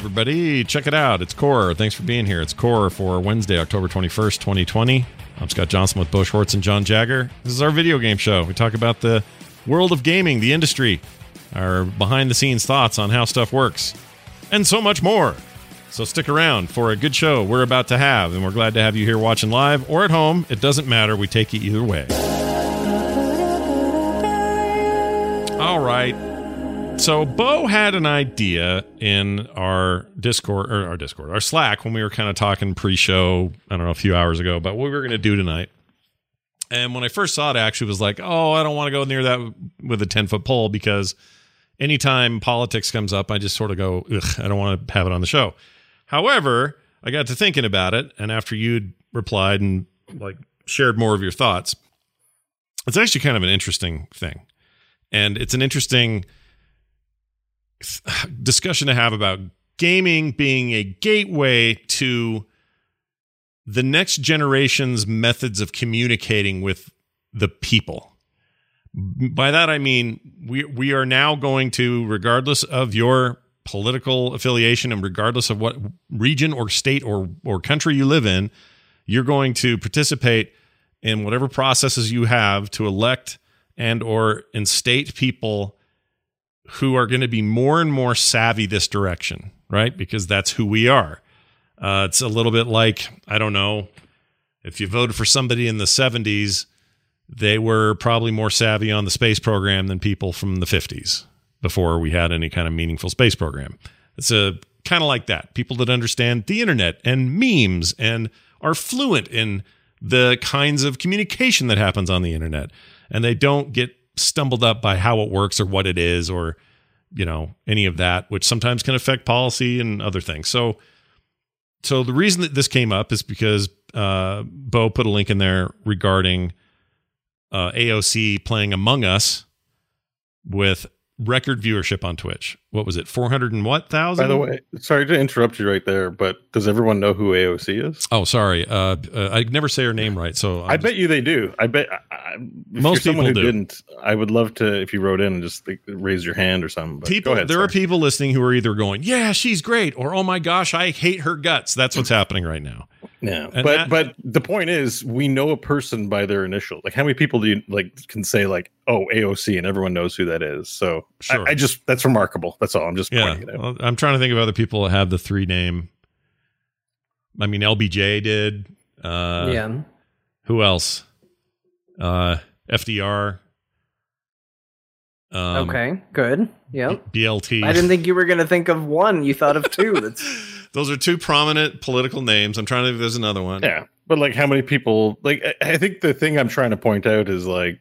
everybody. Check it out. It's Core. Thanks for being here. It's Core for Wednesday, October 21st, 2020. I'm Scott Johnson with Bush Hortz and John Jagger. This is our video game show. We talk about the world of gaming, the industry, our behind the scenes thoughts on how stuff works, and so much more. So stick around for a good show we're about to have, and we're glad to have you here watching live or at home. It doesn't matter. We take you either way. All right. So Bo had an idea in our Discord or our Discord, our Slack when we were kind of talking pre-show, I don't know, a few hours ago about what we were going to do tonight. And when I first saw it, I actually was like, "Oh, I don't want to go near that with a 10-foot pole because anytime politics comes up, I just sort of go, I don't want to have it on the show." However, I got to thinking about it, and after you'd replied and like shared more of your thoughts, it's actually kind of an interesting thing. And it's an interesting discussion to have about gaming being a gateway to the next generation's methods of communicating with the people. By that I mean we we are now going to regardless of your political affiliation and regardless of what region or state or or country you live in, you're going to participate in whatever processes you have to elect and or instate people who are going to be more and more savvy this direction, right? Because that's who we are. Uh, it's a little bit like, I don't know, if you voted for somebody in the 70s, they were probably more savvy on the space program than people from the 50s before we had any kind of meaningful space program. It's a kind of like that. People that understand the internet and memes and are fluent in the kinds of communication that happens on the internet and they don't get stumbled up by how it works or what it is or you know any of that which sometimes can affect policy and other things. So so the reason that this came up is because uh bo put a link in there regarding uh aoc playing among us with record viewership on twitch what was it 400 and what thousand By the way, sorry to interrupt you right there, but does everyone know who AOC is? oh sorry uh, uh i never say her name right so i bet you they do. I bet I, Most people who do. didn't. I would love to if you wrote in and just like, raise your hand or something. But people go ahead, there are people listening who are either going yeah she's great or oh my gosh i hate her guts that's what's happening right now Yeah, And but that- but the point is, we know a person by their initial. Like, how many people do you like can say like, oh, AOC, and everyone knows who that is? So Sure. I, I just that's remarkable. That's all. I'm just yeah pointing it out. well, i'm trying to think of other people that have the three name i mean lbj did uh yeah. who else uh fdr um okay. Good. Yep. blt I didn't think you were going to think of one. You thought of two. That's those are two prominent political names i'm trying to think if there's another one Yeah, but like, how many people? Like, I, I think the thing I'm trying to point out is like,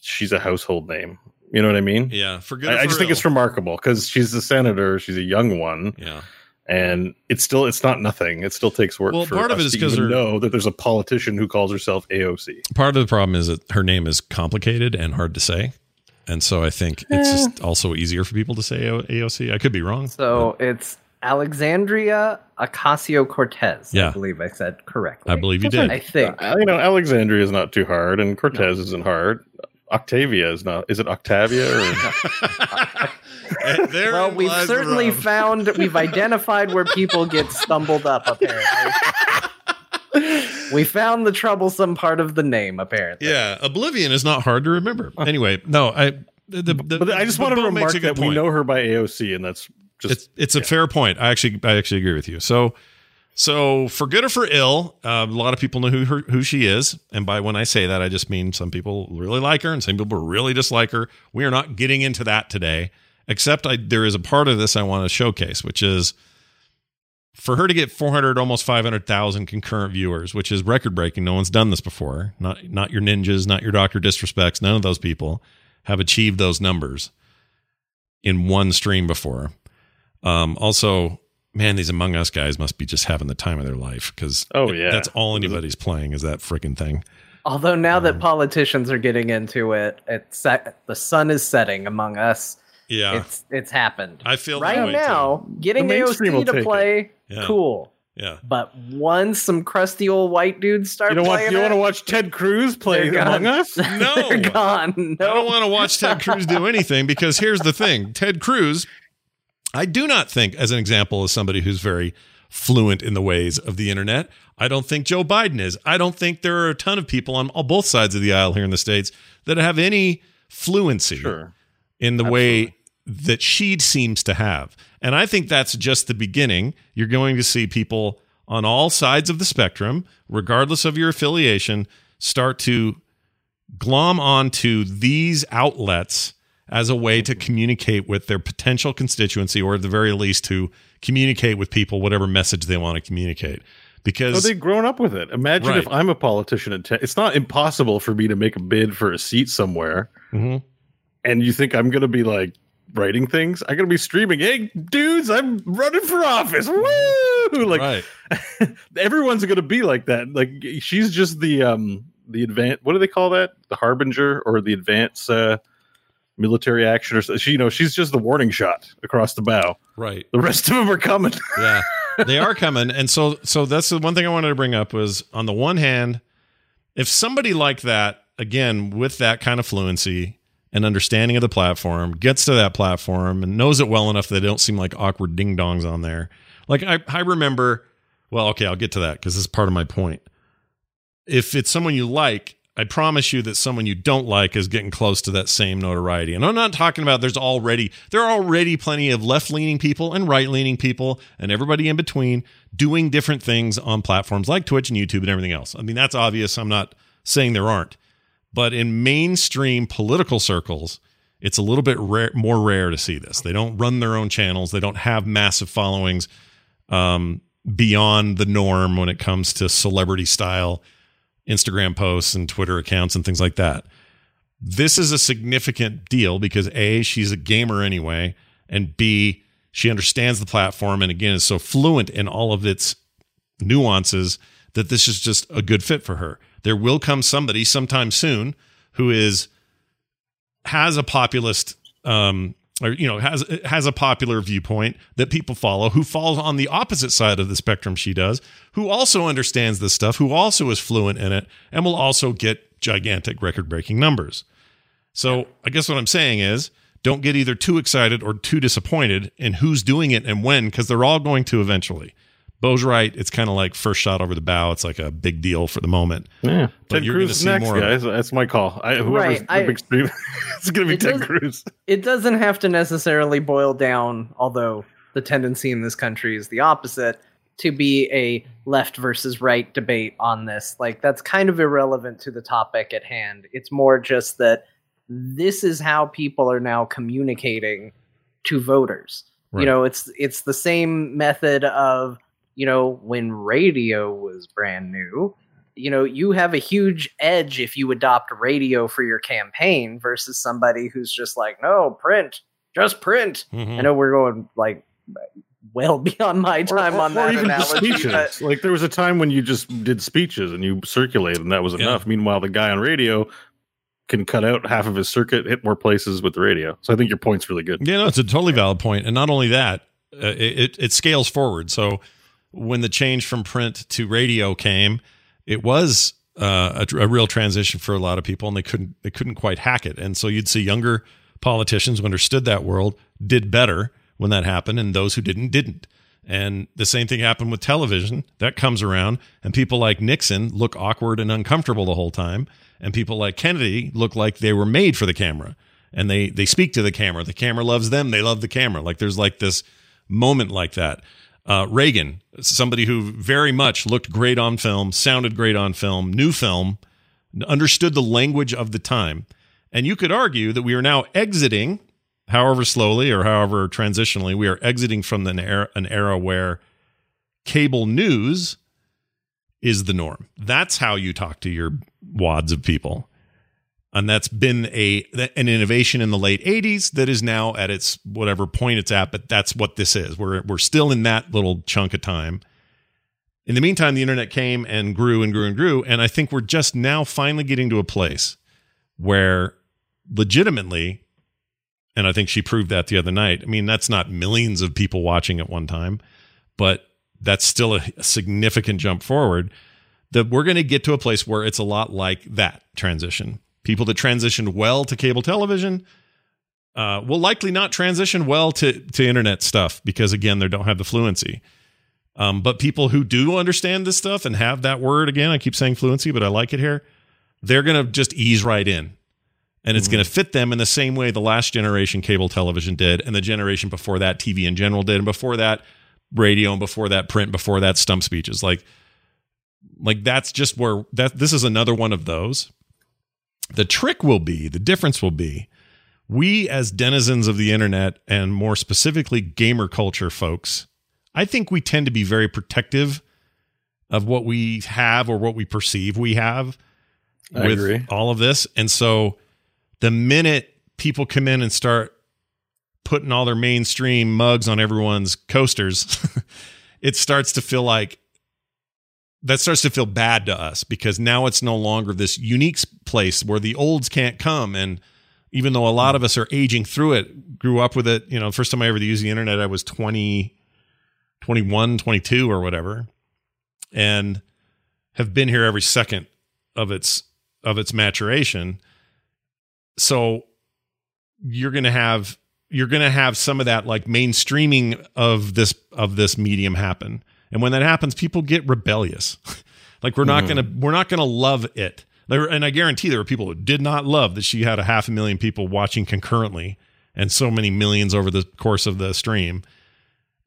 she's a household name. You know what I mean? yeah for good or I, I for just think it's remarkable because she's a senator. She's a young one. yeah and it's still it's not nothing. It still takes work. Well, for part of it is because even her- know that there's a politician who calls herself AOC. part of the problem is that her name is complicated and hard to say and so i think it's Eh. just also easier for people to say aoc i could be wrong so it's Alexandria Ocasio Cortez. Yeah. I believe I said correctly. i believe you did I think. Uh, you know, Alexandria is not too hard, and Cortez isn't hard. Octavia is not. Is it Octavia? Or, And Well, we've certainly rub. found we've identified where people get stumbled up. Apparently, we found the troublesome part of the name. Apparently, yeah oblivion is not hard to remember anyway no i the, the, but I just but want to remark a good that we know her by AOC, and that's just it's it's a fair point. I actually I actually agree with you. So so for good or for ill, uh, a lot of people know who her, who she is, and by when I say that, I just mean some people really like her and some people really dislike her. We are not getting into that today, except I, there is a part of this I want to showcase, which is for her to get 400 almost 500,000 concurrent viewers, which is record breaking. No one's done this before. Not not your ninjas, not your Doctor Disrespects. None of those people have achieved those numbers in one stream before. Um, also, man, these Among Us guys must be just having the time of their life because Oh, yeah. that's all anybody's playing is that freaking thing. Although now Um, that politicians are getting into it, it's set, the sun is setting among us. Yeah, It's it's happened. I feel that right way, now. Getting The AOC to play, Yeah. cool. Yeah, But once some crusty old white dudes start you don't want playing you want to watch Ted Cruz play Among. Us? No. they're gone. No, I don't want to watch Ted Cruz do anything because here's the thing: Ted Cruz I do not think, as an example, as somebody who's very fluent in the ways of the internet, I don't think Joe Biden is. I don't think there are a ton of people on, on both sides of the aisle here in the States that have any fluency Sure. in the way that she seems to have. And I think that's just the beginning. You're going to see people on all sides of the spectrum, regardless of your affiliation, start to glom onto these outlets as a way to communicate with their potential constituency or at the very least to communicate with people whatever message they want to communicate So because they've grown up with it. Imagine if I'm a politician. 10, it's not impossible for me to make a bid for a seat somewhere, Mhm. and you think I'm going to be like writing things? I'm going to be streaming. Hey, dudes, I'm running for office. Woo! Like right everyone's going to be like that. Like she's just the um the advance. What do they call that? The harbinger or the advance uh, military action or. She, you know, she's just the warning shot across the bow. right The rest of them are coming. yeah they are coming and so so that's the one thing i wanted to bring up was on the one hand if somebody like that again with that kind of fluency and understanding of the platform gets to that platform and knows it well enough that they don't seem like awkward ding dongs on there like i, I remember well okay i'll get to that because this is part of my point if it's someone you like I promise you that someone you don't like is getting close to that same notoriety. And I'm not talking about there's already there are already plenty of left-leaning people and right-leaning people and everybody in between doing different things on platforms like Twitch and YouTube and everything else. I mean, that's obvious. I'm not saying there aren't. But in mainstream political circles, it's a little bit rare, more rare to see this. They don't run their own channels. They don't have massive followings um, beyond the norm when it comes to celebrity style Instagram posts and Twitter accounts and things like that. This is a significant deal because A, she's a gamer anyway, and B, she understands the platform and again is so fluent in all of its nuances that this is just a good fit for her. There will come somebody sometime soon who is has a populist um or you know has has a popular viewpoint that people follow who falls on the opposite side of the spectrum she does who also understands this stuff who also is fluent in it and will also get gigantic record breaking numbers. So i guess what i'm saying is don't get either too excited or too disappointed in who's doing it and when because they're all going to eventually bo's right it's kind of like first shot over the bow it's like a big deal for the moment Yeah, But Ted you're gonna Cruz is see next, more guys. That's my call. I, whoever's Right, the I- big stream, it's going to be It Ted does- Cruz. it doesn't have to necessarily boil down, although the tendency in this country is the opposite, to be a left versus right debate on this. Like, that's kind of irrelevant to the topic at hand. It's more just that this is how people are now communicating to voters. Right. You know, it's it's the same method of, you know, when radio was brand new, you know, you have a huge edge if you adopt radio for your campaign versus somebody who's just like, no, print, just print. Mhm. I know we're going like well beyond my time or, on or that even just analogy, speeches. but- Like there was a time when you just did speeches and you circulated, and that was Yeah. enough. Meanwhile, the guy on radio can cut out half of his circuit, hit more places with the radio. So I think your point's really good. Yeah, no, it's a totally valid point, and not only that, uh, it, it it scales forward. So when the change from print to radio came, it was uh, a, a real transition for a lot of people, and they couldn't they couldn't quite hack it. And so you'd see younger politicians who understood that world did better when that happened, and those who didn't didn't. And the same thing happened with television. That comes around, and people like Nixon look awkward and uncomfortable the whole time, and people like Kennedy look like they were made for the camera, and they they speak to the camera. The camera loves them. They love the camera. Like there's like this moment like that. Uh, Reagan, somebody who very much looked great on film, sounded great on film, new film, understood the language of the time. And you could argue that we are now exiting, however slowly or however transitionally, we are exiting from an era, an era where cable news is the norm. That's how you talk to your wads of people. And that's been a an innovation in the late 80s that is now at its whatever point it's at, but that's what this is. We're we're still in that little chunk of time. In the meantime, the internet came and grew and grew and grew, and I think we're just now finally getting to a place where legitimately and I think she proved that the other night. I mean, that's not millions of people watching at one time, but that's still a, a significant jump forward. That we're going to get to a place where it's a lot like that transition. People that transitioned well to cable television uh, will likely not transition well to to internet stuff because again they don't have the fluency. Um, but people who do understand this stuff and have that word again, I keep saying fluency, but I like it here. They're gonna just ease right in, and it's Mm-hmm. gonna fit them in the same way the last generation cable television did, and the generation before that TV in general did, and before that radio, and before that print, before that stump speeches. Like, like that's just where that this is another one of those. The trick will be, the difference will be, we as denizens of the internet and more specifically gamer culture folks, I think we tend to be very protective of what we have or what we perceive we have I with agree. all of this. And so the minute people come in and start putting all their mainstream mugs on everyone's coasters, it starts to feel like that starts to feel bad to us because now it's no longer this unique place where the olds can't come. And even though a lot of us are aging through it grew up with it you know first time i ever used the internet i was 20 21 22 or whatever and have been here every second of its of its maturation. So you're going to have you're going to have some of that like mainstreaming of this of this medium happen and when that happens people get rebellious. Like we're not Mhm. going to we're not to love it. There, and i guarantee there were people who did not love that she had a half a million people watching concurrently and so many millions over the course of the stream.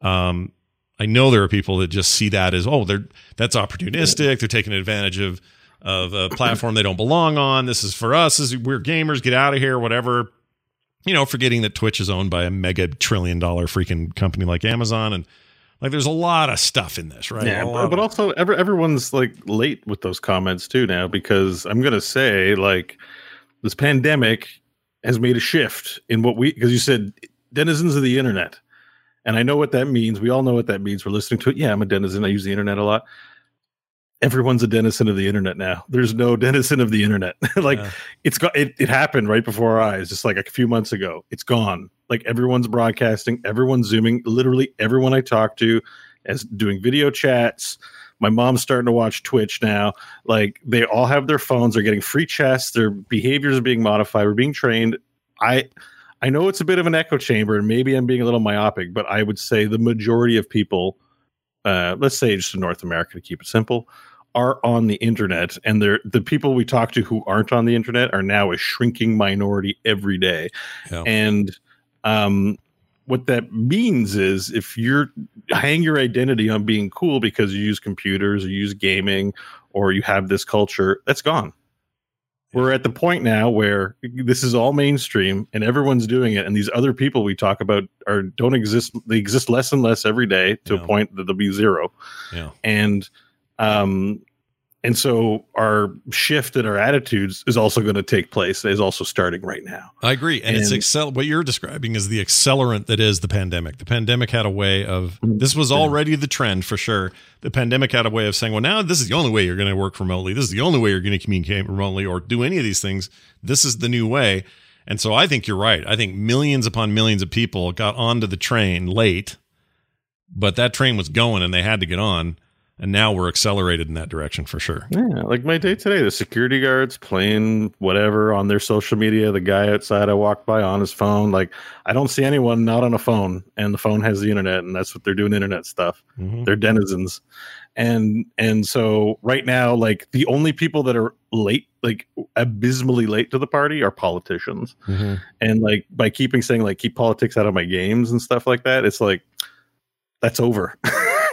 Um i know there are people that just see that as oh they're that's opportunistic. They're taking advantage of of a platform they don't belong on. This is for us. This is, we're gamers. Get out of here. Whatever. You know, forgetting that Twitch is owned by a mega trillion dollar freaking company like Amazon, and like there's a lot of stuff in this, right? Yeah, but, also every, everyone's like late with those comments too now because I'm gonna say like this pandemic has made a shift in what we because you said denizens of the internet, and I know what that means. We all know what that means. We're listening to it. Yeah, I'm a denizen. I use the internet a lot. Everyone's a denizen of the internet now. There's no denizen of the internet. like Yeah. it's got it, it happened right before our eyes, just like a few months ago. It's gone. Like everyone's broadcasting, everyone's zooming. Literally everyone I talk to is doing video chats. My mom's starting to watch Twitch now. Like they all have their phones, they're getting free chats, their behaviors are being modified, we're being trained. I I know it's a bit of an echo chamber, and maybe I'm being a little myopic, but I would say the majority of people, uh, let's say just in North America to keep it simple, are on the internet, and they're the people we talk to who aren't on the internet are now a shrinking minority every day. Yeah. And um, what that means is if you're hang your identity on being cool because you use computers or you use gaming or you have this culture, that's gone. We're at the point now where this is all mainstream and everyone's doing it, and these other people we talk about are don't exist. They exist less and less every day to Yeah. a point that they'll be zero yeah, and um and so our shift in our attitudes is also going to take place is also starting right now I agree, and, it's excel. What you're describing is the accelerant that is the pandemic. The pandemic had a way of Mm, this was already the trend for sure. The pandemic had a way of saying, well, now this is the only way you're going to work remotely. This is the only way you're going to communicate remotely or do any of these things. This is the new way. And so I think you're right. I think millions upon millions of people got onto the train late, but that train was going and they had to get on. And now we're accelerated in that direction for sure. yeah like my day today the security guards playing whatever on their social media the guy outside i walked by on his phone like i don't see anyone not on a phone and the phone has the internet and that's what they're doing internet stuff Mhm. they're denizens and and so right now like the only people that are late like abysmally late to the party are politicians Mhm. and like by keeping saying like keep politics out of my games and stuff like that it's like that's over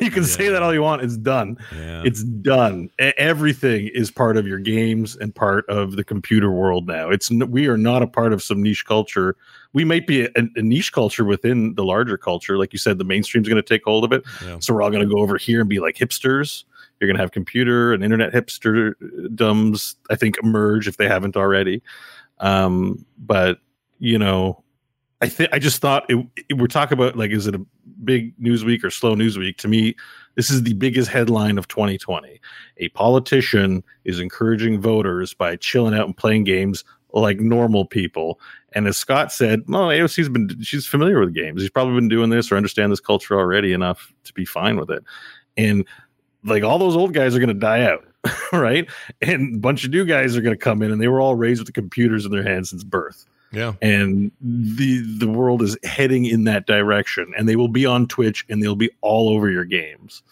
you can say that all you want. It's done. Yeah. it's done. Everything is part of your games and part of the computer world now. It's we are not a part of some niche culture. We might be a, a niche culture within the larger culture. Like you said the mainstream's going to take hold of it. Yeah. so we're all going to go over here and be like hipsters. You're going to have computer and internet hipsterdoms i think emerge if they haven't already. Um but you know i think i just thought it, it- we're talking about like is it a big news week or slow news week to me this is the biggest headline of 2020 a politician is encouraging voters by chilling out and playing games like normal people. And as scott said well aoc's been she's familiar with games. She's probably been doing this or understand this culture already enough to be fine with it. And like all those old guys are going to die out right? And a bunch of new guys are going to come in and they were all raised with the computers in their hands since birth Yeah. and the the world is heading in that direction and they will be on twitch and they'll be all over your games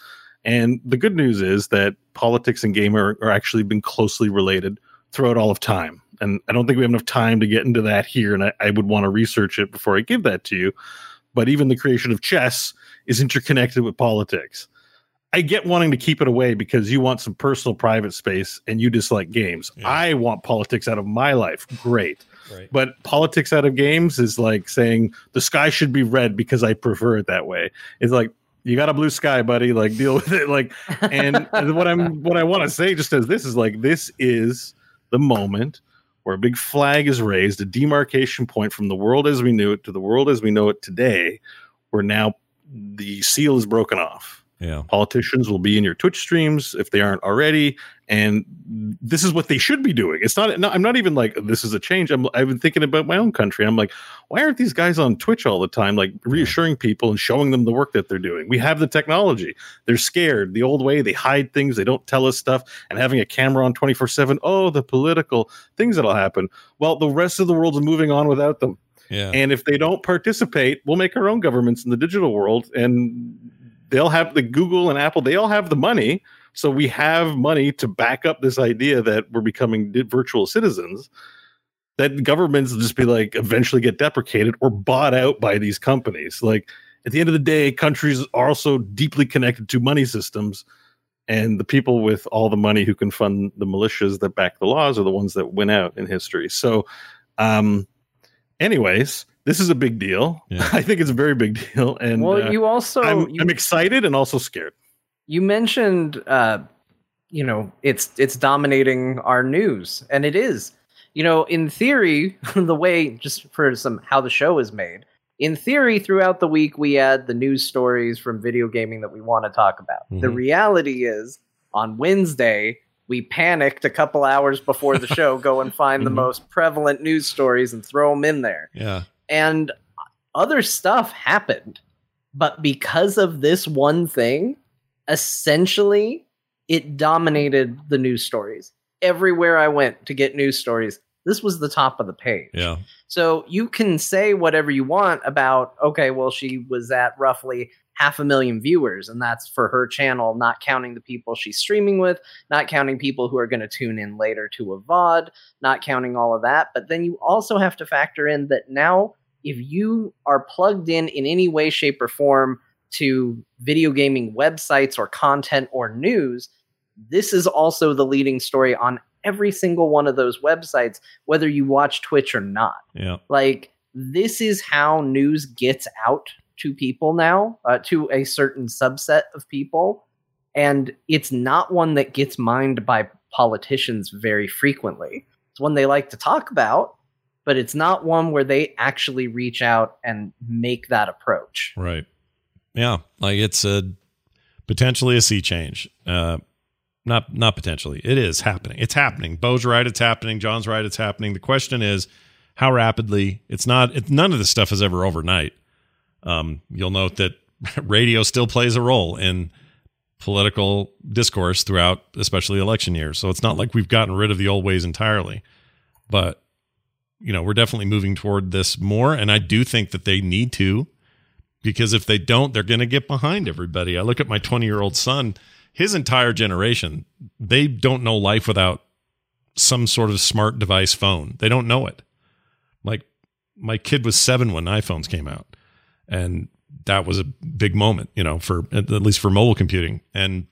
and the good news is that politics and game are, are actually been closely related throughout all of time and i don't think we have enough time to get into that here and i, I would want to research it before i give that to you but even the creation of chess is interconnected with politics I get wanting to keep it away because you want some personal private space and you dislike games. Yeah. I want politics out of my life. Great. Right. But politics out of games is like saying the sky should be red because I prefer it that way. It's like you got a blue sky, buddy. Like deal with it. Like, and, and what I'm what I want to say just as this is like this is the moment where a big flag is raised, a demarcation point from the world as we knew it to the world as we know it today, where now the seal is broken off Yeah. politicians will be in your twitch streams if they aren't already and this is what they should be doing. It's not no, i'm not even like this is a change. I'm, i've been thinking about my own country. I'm like why aren't these guys on twitch all the time like reassuring people and showing them the work that they're doing? We have the technology. They're scared the old way. They hide things. They don't tell us stuff. And having a camera on 24 7 oh the political things that'll happen. Well the rest of the world's moving on without them. Yeah. and if they don't participate, we'll make our own governments in the digital world and they'll have the Google and Apple, they all have the money. So we have money to back up this idea that we're becoming virtual citizens. That governments will just be like eventually get deprecated or bought out by these companies. Like at the end of the day, countries are also deeply connected to money systems. And the people with all the money who can fund the militias that back the laws are the ones that win out in history. So, um, anyways, this is a big deal. Yeah. I think it's a very big deal, and well, uh, you also I'm, you, I'm excited and also scared. you mentioned uh you know it's it's dominating our news and it is you know in theory the way just for some how the show is made in theory throughout the week we add the news stories from video gaming that we want to talk about the Mhm. reality is on wednesday we panicked a couple hours before the show go and find the Mhm. most prevalent news stories and throw them in there Yeah. And other stuff happened. But because of this one thing essentially it dominated the news stories. Everywhere i went to get news stories this was the top of the page. Yeah. so you can say whatever you want about okay well she was at roughly half a million viewers and that's for her channel not counting the people she's streaming with not counting people who are going to tune in later to a vod not counting all of that. But then you also have to factor in that now if you are plugged in in any way shape or form to video gaming websites or content or news this is also the leading story on every single one of those websites whether you watch twitch or not Yeah. like this is how news gets out to people now uh, to a certain subset of people and it's not one that gets mined by politicians very frequently it's one they like to talk about but it's not one where they actually reach out and make that approach Right. Yeah. Like it's a potentially a sea change. Uh, not not potentially. It is happening. It's happening. Bo's right. It's happening. John's right. It's happening. The question is how rapidly. It's not. It, none of this stuff is ever overnight. Um, you'll note that radio still plays a role in political discourse throughout, especially election years. So it's not like we've gotten rid of the old ways entirely, but you know we're definitely moving toward this more. And I do think that they need to because if they don't, they're going to get behind everybody. I look at my 20 year old son, his entire generation, they don't know life without some sort of smart device phone. They don't know it. Like my kid was seven when iPhones came out, and that was a big moment, you know, for at least for mobile computing. And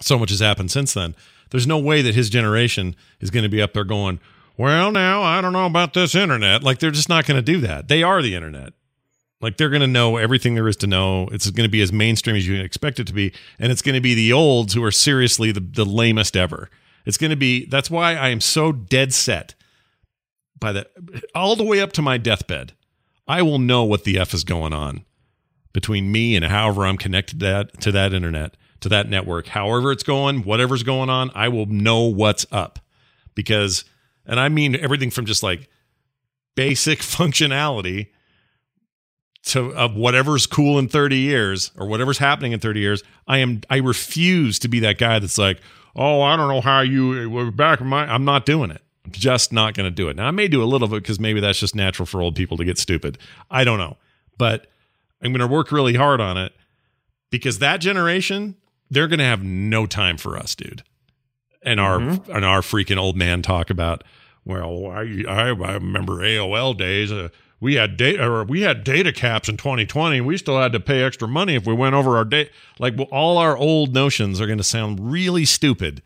so much has happened since then. There's no way that his generation is going to be up there going, well, now I don't know about this internet. Like they're just not going to do that. They are the internet. Like they're going to know everything there is to know. It's going to be as mainstream as you can expect it to be, and it's going to be the olds who are seriously the, the lamest ever. It's going to be. That's why I am so dead set by the all the way up to my deathbed. I will know what the f is going on between me and however I'm connected to that to that internet to that network. However it's going, whatever's going on, I will know what's up because, and I mean everything from just like basic functionality to of whatever's cool in 30 years or whatever's happening in 30 years i am i refuse to be that guy that's like oh i don't know how you uh, back in my i'm not doing it i'm Just not going to do it. Now, I may do a little bit because maybe that's just natural for old people to get stupid. I don't know. But I'm going to work really hard on it because that generation, they're going to have no time for us, dude. And our Mhm. and our freaking old man talk about, well, I I, I remember AOL days. Uh, we had data or we had data caps in 2020. We still had to pay extra money if we went over our date. Like well, all our old notions are going to sound really stupid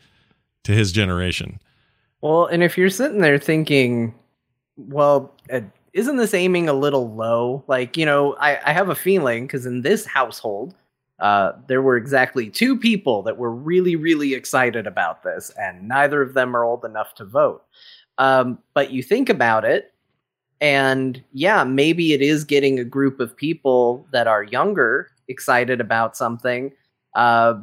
to his generation. Well, and if you're sitting there thinking, well, uh, isn't this aiming a little low? Like, you know, I, I have a feeling because in this household, uh, there were exactly two people that were really, really excited about this, and neither of them are old enough to vote. Um, but you think about it, and yeah, maybe it is getting a group of people that are younger excited about something. Uh,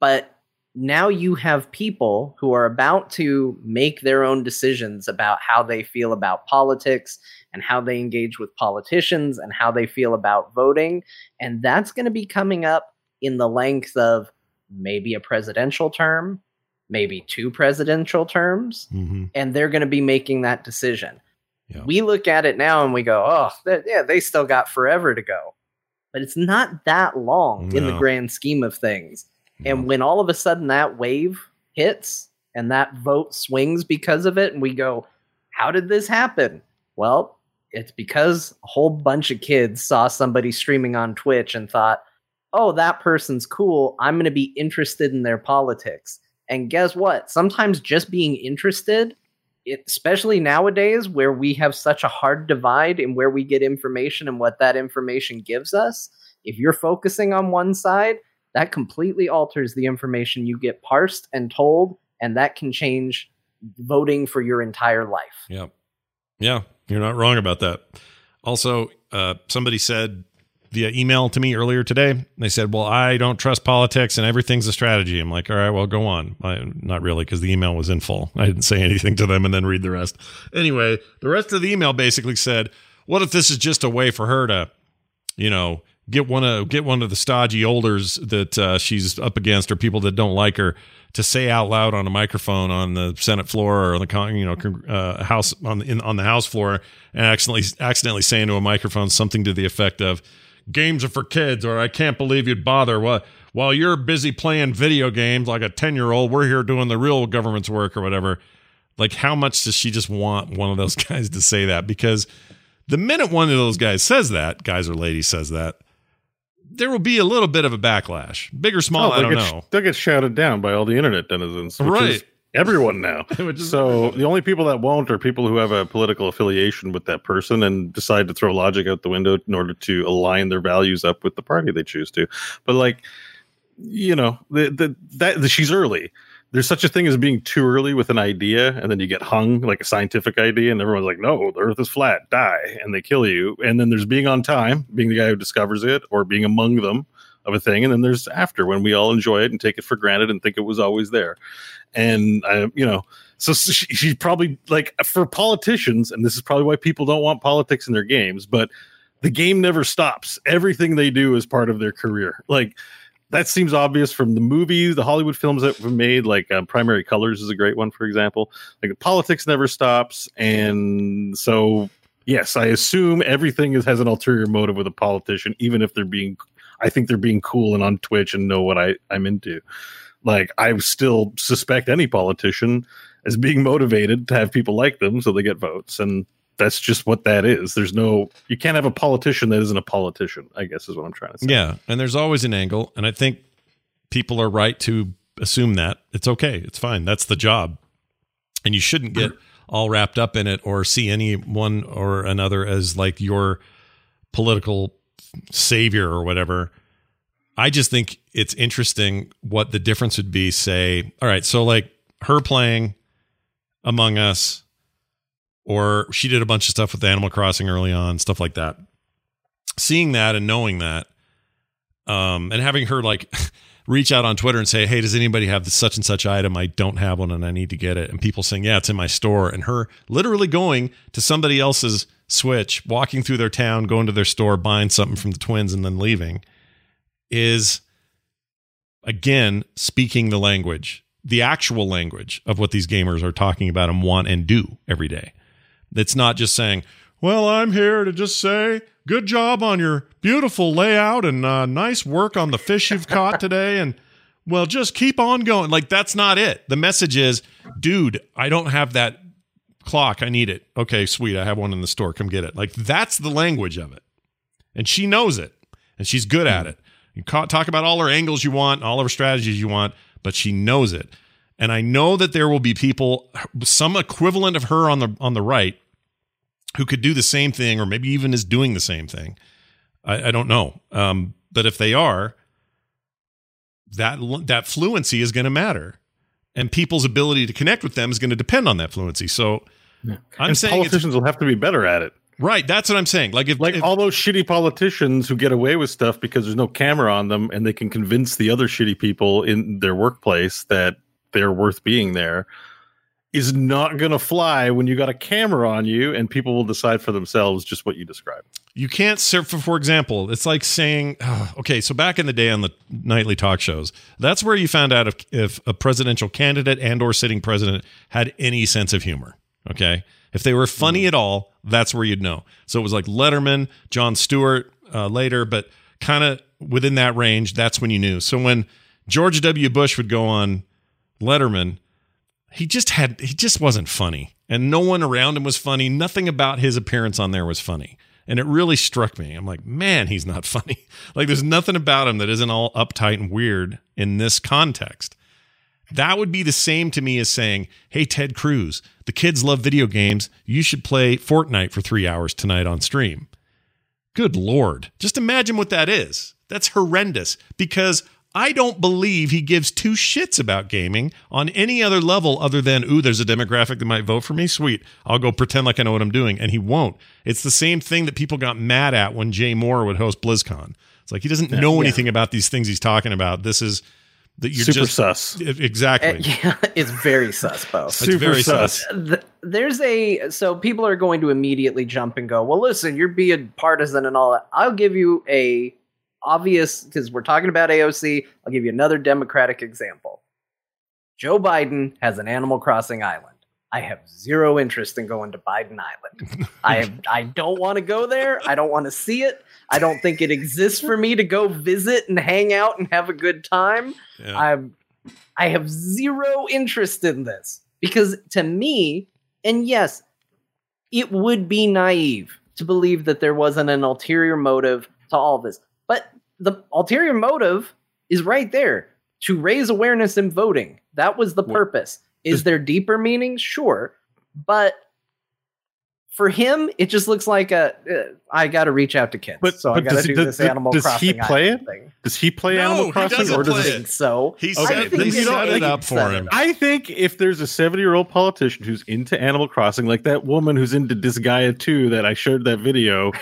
but now you have people who are about to make their own decisions about how they feel about politics and how they engage with politicians and how they feel about voting. And that's going to be coming up in the length of maybe a presidential term, maybe two presidential terms, Mm-hmm. and they're going to be making that decision. Yeah. We look at it now and we go, oh, yeah, they still got forever to go. But it's not that long in the grand scheme of things. And when all of a sudden that wave hits and that vote swings because of it, and we go, how did this happen? Well, it's because a whole bunch of kids saw somebody streaming on Twitch and thought, oh, that person's cool. I'm going to be interested in their politics. And guess what? Sometimes just being interested, it, especially nowadays where we have such a hard divide in where we get information and what that information gives us, if you're focusing on one side, that completely alters the information you get parsed and told, and that can change voting for your entire life. Yep. Yeah, you're not wrong about that. Also, uh, somebody said via email to me earlier today, they said, Well, I don't trust politics and everything's a strategy. I'm like, All right, well, go on. I, not really, because the email was in full. I didn't say anything to them and then read the rest. Anyway, the rest of the email basically said, What if this is just a way for her to, you know, get one of get one of the stodgy olders that uh, she's up against or people that don't like her to say out loud on a microphone on the Senate floor or on the con- you know uh, house on the in, on the House floor and accidentally accidentally saying to a microphone something to the effect of "Games are for kids" or "I can't believe you'd bother." What while you're busy playing video games like a ten year old, we're here doing the real government's work or whatever. Like, how much does she just want one of those guys to say that? Because the minute one of those guys says that, guys or ladies says that, there will be a little bit of a backlash, big or small. Oh, I they'll don't get, know. They'll get shouted down by all the internet denizens, which Right. is everyone now. So the only people that won't are people who have a political affiliation with that person and decide to throw logic out the window in order to align their values up with the party they choose to. But like, you know, the, the that the, she's early. There's such a thing as being too early with an idea, and then you get hung like a scientific idea, and everyone's like, "No, the Earth is flat, die," and they kill you. And then there's being on time, being the guy who discovers it, or being among them of a thing, and then there's after when we all enjoy it and take it for granted and think it was always there. And I, you know, so she, she probably like for politicians, and this is probably why people don't want politics in their games, but the game never stops. Everything they do is part of their career. Like that seems obvious from the movies, the Hollywood films that were made. Like uh, Primary Colors is a great one, for example. Like politics never stops, and so yes, I assume everything is, has an ulterior motive with a politician, even if they're being. I think they're being cool and on Twitch and know what I, I'm into. Like I still suspect any politician as being motivated to have people like them so they get votes and that's just what that is there's no you can't have a politician that isn't a politician i guess is what i'm trying to say Yeah, and there's always an angle, and I think people are right to assume that it's okay, it's fine, that's the job, and you shouldn't get all wrapped up in it or see any one or another as like your political savior or whatever. I just think it's interesting what the difference would be. Say, all right, so like her playing Among Us, or she did a bunch of stuff with Animal Crossing early on, stuff like that. Seeing that and knowing that, um, and having her like reach out on Twitter and say, "Hey, does anybody have such and such item? I don't have one, and I need to get it." And people saying, "Yeah, it's in my store," and her literally going to somebody else's Switch, walking through their town, going to their store, buying something from the twins, and then leaving, is again speaking the language the actual language of what these gamers are talking about and want and do every day. It's not just saying, "Well, I'm here to just say." Good job on your beautiful layout and uh, nice work on the fish you've caught today. And well, just keep on going. Like, that's not it. The message is, dude, I don't have that clock. I need it. Okay, sweet. I have one in the store. Come get it. Like, that's the language of it. And she knows it and she's good at it. You talk about all her angles you want, all her strategies you want, but she knows it. And I know that there will be people, some equivalent of her on the on the right, who could do the same thing, or maybe even is doing the same thing. I, I don't know, um, but if they are, that that fluency is going to matter, and people's ability to connect with them is going to depend on that fluency. So, I'm and saying politicians will have to be better at it. right. That's what I'm saying. Like if, Like if all those shitty politicians who get away with stuff because there's no camera on them and they can convince the other shitty people in their workplace that they're worth being there is not going to fly when you got a camera on you and people will decide for themselves just what you describe. you can't serve for, for example it's like saying okay so back in the day on the nightly talk shows that's where you found out if, if a presidential candidate and or sitting president had any sense of humor okay? If they were funny at all that's where you'd know. So it was like letterman jon stewart uh, later but kind of within that range that's when you knew. So when george w. Bush would go on letterman he just had he just wasn't funny. And no one around him was funny. Nothing about his appearance on there was funny. And it really struck me. I'm like man he's not funny. Like there's nothing about him that isn't all uptight and weird in this context. That would be the same to me as saying hey ted cruz the kids love video games. You should play fortnite for three hours tonight on stream. Good lord. Just imagine what that is. That's horrendous. Because I don't believe he gives two shits about gaming on any other level other than, ooh, there's a demographic that might vote for me. Sweet. I'll go pretend like I know what I'm doing. And he won't. It's the same thing that people got mad at when Jay Mohr would host BlizzCon. It's like he doesn't know anything about these things he's talking about. This is that you're Super just sus. exactly. Uh, yeah, it's very sus, Bo. Super very sus. sus. There's a so people are going to immediately jump and go, well, listen, you're being partisan and all that. I'll give you a obvious because we're talking about AOC. I'll give you another Democratic example. Joe Biden has an Animal Crossing island. I have zero interest in going to Biden Island. I have, I don't want to go there. I don't want to see it. I don't think it exists for me to go visit and hang out and have a good time. Yeah. I'm I have zero interest in this because to me, and yes, it would be naive to believe that there wasn't an ulterior motive to all this. But the ulterior motive is right there to raise awareness in voting. That was the purpose. Is there deeper meaning? Sure. But for him, it just looks like a uh, I got to reach out to kids. But- so I got to does he- do does- this Animal does he play it? thing. Does he play No, Animal Crossing doesn't or does he I think so. He I set- think he it's- set it I up think for him. up. I think if there's a 70 year old politician who's into Animal Crossing, like that woman who's into Disgaea 2 that I showed that video,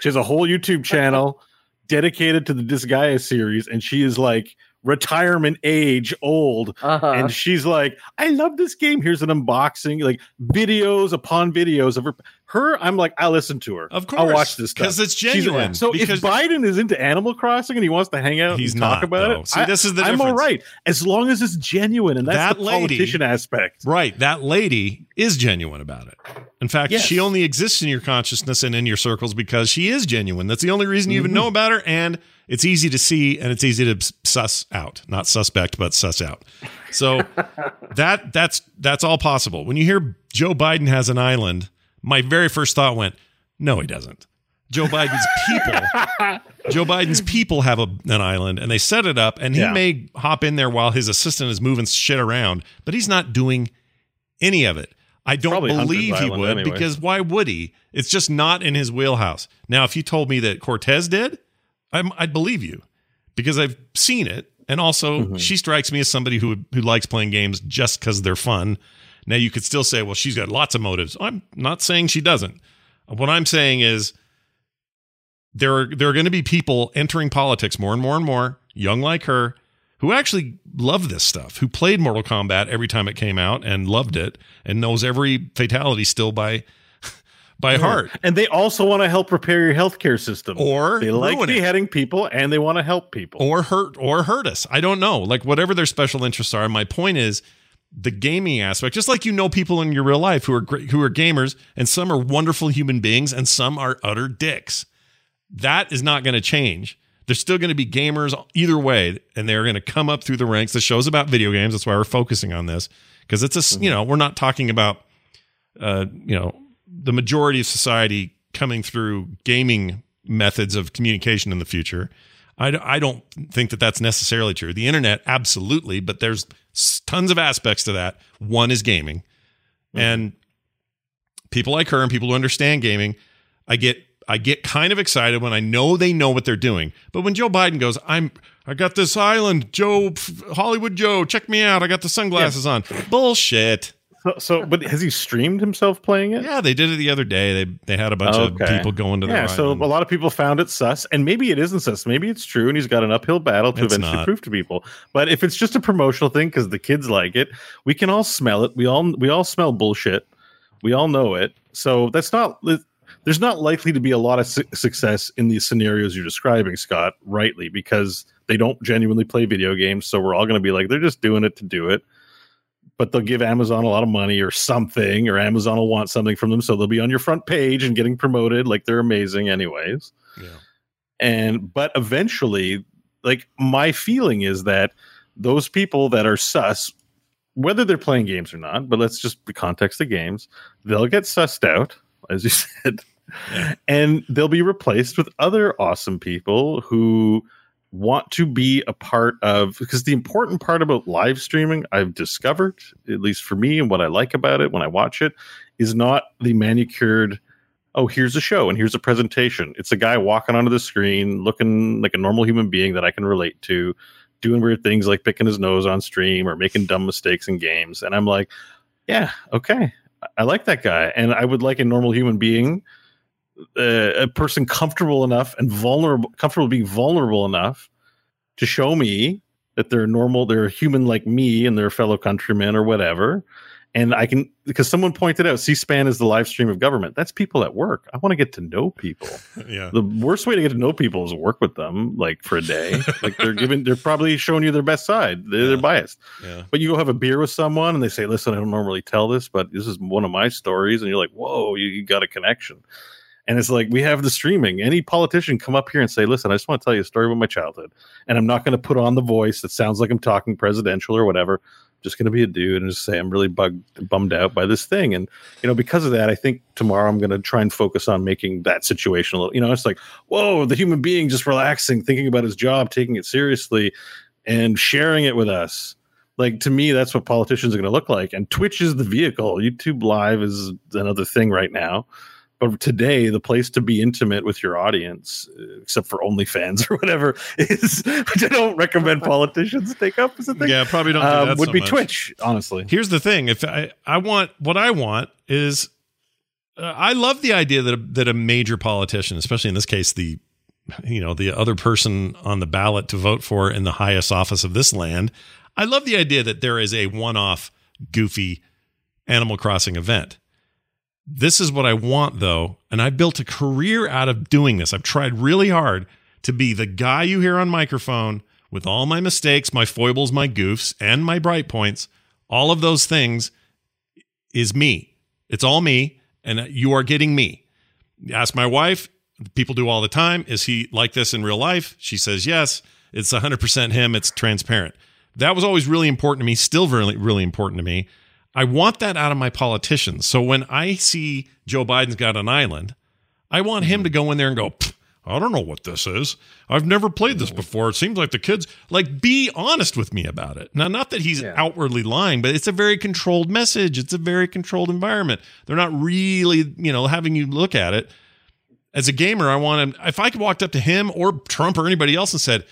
she has a whole YouTube channel dedicated to the Disgaea series, and she is like retirement age old. Uh-huh. And she's like, I love this game. Here's an unboxing, like videos upon videos of her. Her, I'm like, I listen to her. Of course. I'll watch this. Because it's She's- genuine. so because if Biden is into Animal Crossing and he wants to hang out He's and talk not, about though. it, See, this is the I'm all difference. right as long as it's genuine, and that's That the lady- politician aspect. Right. That lady is genuine about it. In fact, Yes. she only exists in your consciousness and in your circles because she is genuine. That's the only reason you even Mhm. know about her. And it's easy to see and it's easy to suss out. Not suspect, but suss out. So that that's that's all possible. When you hear Joe Biden has an island, my very first thought went, no, he doesn't. Joe Biden's people Joe Biden's people have a, an island and they set it up, and he Yeah. may hop in there while his assistant is moving shit around, but he's not doing any of it. I don't Probably believe he would anyway. because why would he? It's just not in his wheelhouse. Now, if you told me that Cortez did, I'm, I'd believe you because I've seen it, and also Mhm. she strikes me as somebody who who likes playing games just because they're fun. Now, you could still say, well, she's got lots of motives. I'm not saying she doesn't. What I'm saying is there are there are going to be people entering politics more and more and more, young like her, who actually love this stuff, who played Mortal Kombat every time it came out and loved it, and knows every fatality still by by heart. And they also want to help repair your healthcare system. Or they like ruin it. beheading people and they want to help people. or hurt or hurt us. I don't know. Like whatever their special interests are. My point is the gaming aspect. Just like you know people in your real life who are great, who are gamers, and some are wonderful human beings, and some are utter dicks. That is not going to change. There's still going to be gamers either way, and they're going to come up through the ranks. The show's about video games. That's why we're focusing on this because it's a you know we're not talking about uh, you know the majority of society coming through gaming methods of communication in the future. I, I don't think that that's necessarily true. The internet, absolutely, but there's tons of aspects to that. One is gaming, mm-hmm. and people like her and people who understand gaming, I get I get kind of excited when I know they know what they're doing. But when Joe Biden goes, I'm I got this island, Joe Hollywood Joe, check me out. I got the sunglasses on. Bullshit. So, so, but has he streamed himself playing it? Yeah, they did it the other day. They they had a bunch of people going to the Yeah, so island. a lot of people found it sus, and maybe it isn't sus. Maybe it's true, and he's got an uphill battle to It's eventually not. prove to people. But if it's just a promotional thing because the kids like it, we can all smell it. We all we all smell bullshit. We all know it. So that's not. There's not likely to be a lot of su- success in these scenarios you're describing, Scott, rightly, because they don't genuinely play video games. So we're all going to be like, they're just doing it to do it. But they'll give Amazon a lot of money or something, or Amazon will want something from them. So they'll be on your front page and getting promoted like they're amazing, anyways. yeah. And, but eventually, like, my feeling is that those people that are sus, whether they're playing games or not, but let's just be context the games, they'll get sussed out, as you said, Yeah. and they'll be replaced with other awesome people who want to be a part of because the important part about live streaming I've discovered, at least for me, and what I like about it when I watch it, is not the manicured. Oh, here's a show and here's a presentation. It's a guy walking onto the screen, looking like a normal human being that I can relate to, doing weird things like picking his nose on stream or making dumb mistakes in games. And I'm like, yeah, okay, I like that guy, and I would like a normal human being uh, a person comfortable enough and vulnerable, comfortable being vulnerable enough to show me that they're normal, they're human like me and their fellow countrymen or whatever. And I can, because someone pointed out C SPAN is the live stream of government. That's people at work. I want to get to know people. Yeah. The worst way to get to know people is work with them, like for a day. like they're giving, they're probably showing you their best side. They're, they're biased. Yeah. But you go have a beer with someone and they say, listen, I don't normally tell this, but this is one of my stories. And you're like, whoa, you, you got a connection. And it's like, we have the streaming. Any politician come up here and say, listen, I just want to tell you a story about my childhood. And I'm not going to put on the voice that sounds like I'm talking presidential or whatever. just going to be a dude and just say, I'm really bugged, bummed out by this thing. And, you know, because of that, I think tomorrow I'm going to try and focus on making that situation a little, you know, it's like, whoa, the human being just relaxing, thinking about his job, taking it seriously and sharing it with us like to me that's what politicians are going to look like and twitch is the vehicle youtube live is another thing right now but today the place to be intimate with your audience uh, except for onlyfans or whatever is which i don't recommend politicians take up as a thing Yeah, probably don't do um, would so be much. twitch honestly Here's the thing: if I I want what I want is, uh, I love the idea that a, that a major politician, especially in this case, the you know the other person on the ballot to vote for in the highest office of this land, I love the idea that there is a one-off goofy Animal Crossing event. This is what I want, though, and I built a career out of doing this. I've tried really hard to be the guy you hear on microphone with all my mistakes, my foibles, my goofs, and my bright points. All of those things is me. It's all me, and you are getting me. Ask my wife. People do all the time. Is he like this in real life? She says yes. It's 100% him. It's transparent. That was always really important to me, still really, really important to me. I want that out of my politicians. So when I see Joe Biden's got an island, I want him to go in there and go, I don't know what this is. I've never played this mm-hmm. before. It seems like the kids like be honest with me about it. Now, not that he's Yeah. outwardly lying, but it's a very controlled message. It's a very controlled environment. They're not really, you know, having you look at it. As a gamer, I want him. If I could walked up to him or Trump or anybody else and said,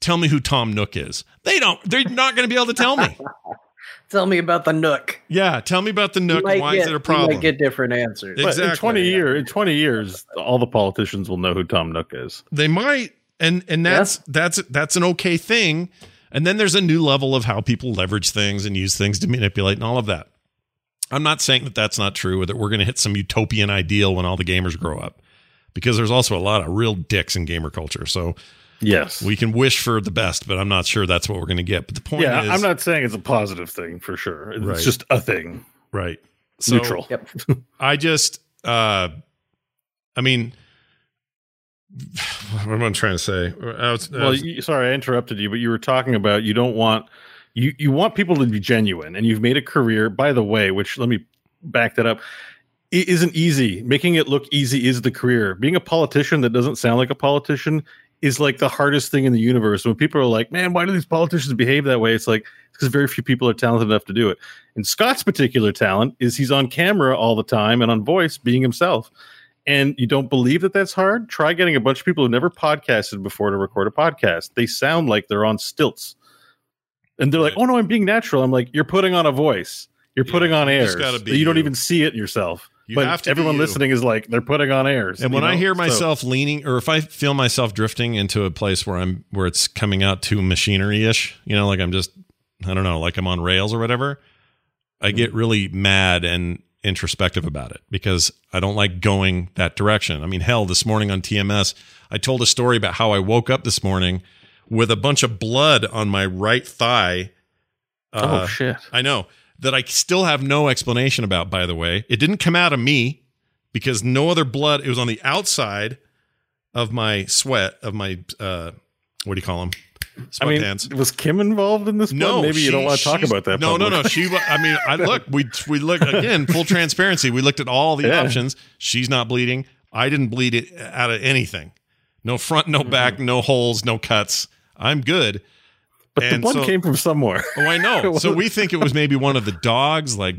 "Tell me who Tom Nook is," they don't. They're not going to be able to tell me. Tell me about the Nook. Yeah, tell me about the Nook. might Why get- is it a you problem? might get different answers. It- but in Exactly. 20 years in 20 years all the politicians will know who tom nook is they might and and that's that's that's an okay thing and then there's a new level of how people leverage things and use things to manipulate and all of that I'm not saying that that's not true or that we're going to hit some utopian ideal when all the gamers grow up, because there's also a lot of real dicks in gamer culture. So Yes. we can wish for the best, but I'm not sure that's what we're going to get. But the point yeah, is, I'm not saying it's a positive thing for sure. It's Right. just a thing. right. So Neutral. Yep. I just, uh, I mean, what am I trying to say? I was- I Well, was- you, sorry, I interrupted you, but you were talking about you don't want you you want people to be genuine, and you've made a career. By the way, which let me back that up. It isn't easy. Making it look easy is the career. Being a politician that doesn't sound like a politician is like the hardest thing in the universe. When people are like, "Man, why do these politicians behave that way?" It's like because very few people are talented enough to do it. And Scott's particular talent is he's on camera all the time and on voice, being himself. And you don't believe that that's hard? Try getting a bunch of people who never podcasted before to record a podcast. They sound like they're on stilts. And they're like, "Oh no, I'm being natural." I'm like, "You're putting on a voice. You're Yeah, putting on you gotta be you don't even see it yourself." You but have to everyone listening is like, "They're putting on airs." And you when I know? hear So- myself leaning, or if I feel myself drifting into a place where I'm, where it's coming out too machinery ish, you know, like I'm just, I don't know, like I'm on rails or whatever, I get really mad and introspective about it because I don't like going that direction. I mean, hell, this morning on TMS, I told a story about how I woke up this morning with a bunch of blood on my right thigh. oh Uh, shit! I know that I still have no explanation about, by the way. It didn't come out of me because no other blood, it was on the outside of my sweat, of my, uh, what do you call them? I mean, was Kim involved in this? no, one? maybe you don't want to talk about that. No, no, no. She, I mean, I look, we, we looked again, full transparency. We looked at all the Yeah. options. She's not bleeding. I didn't bleed it out of anything. No front, no back, no holes, no cuts. I'm good. But the blood so- came from somewhere. Oh, I know. So we think it was maybe one of the dogs, like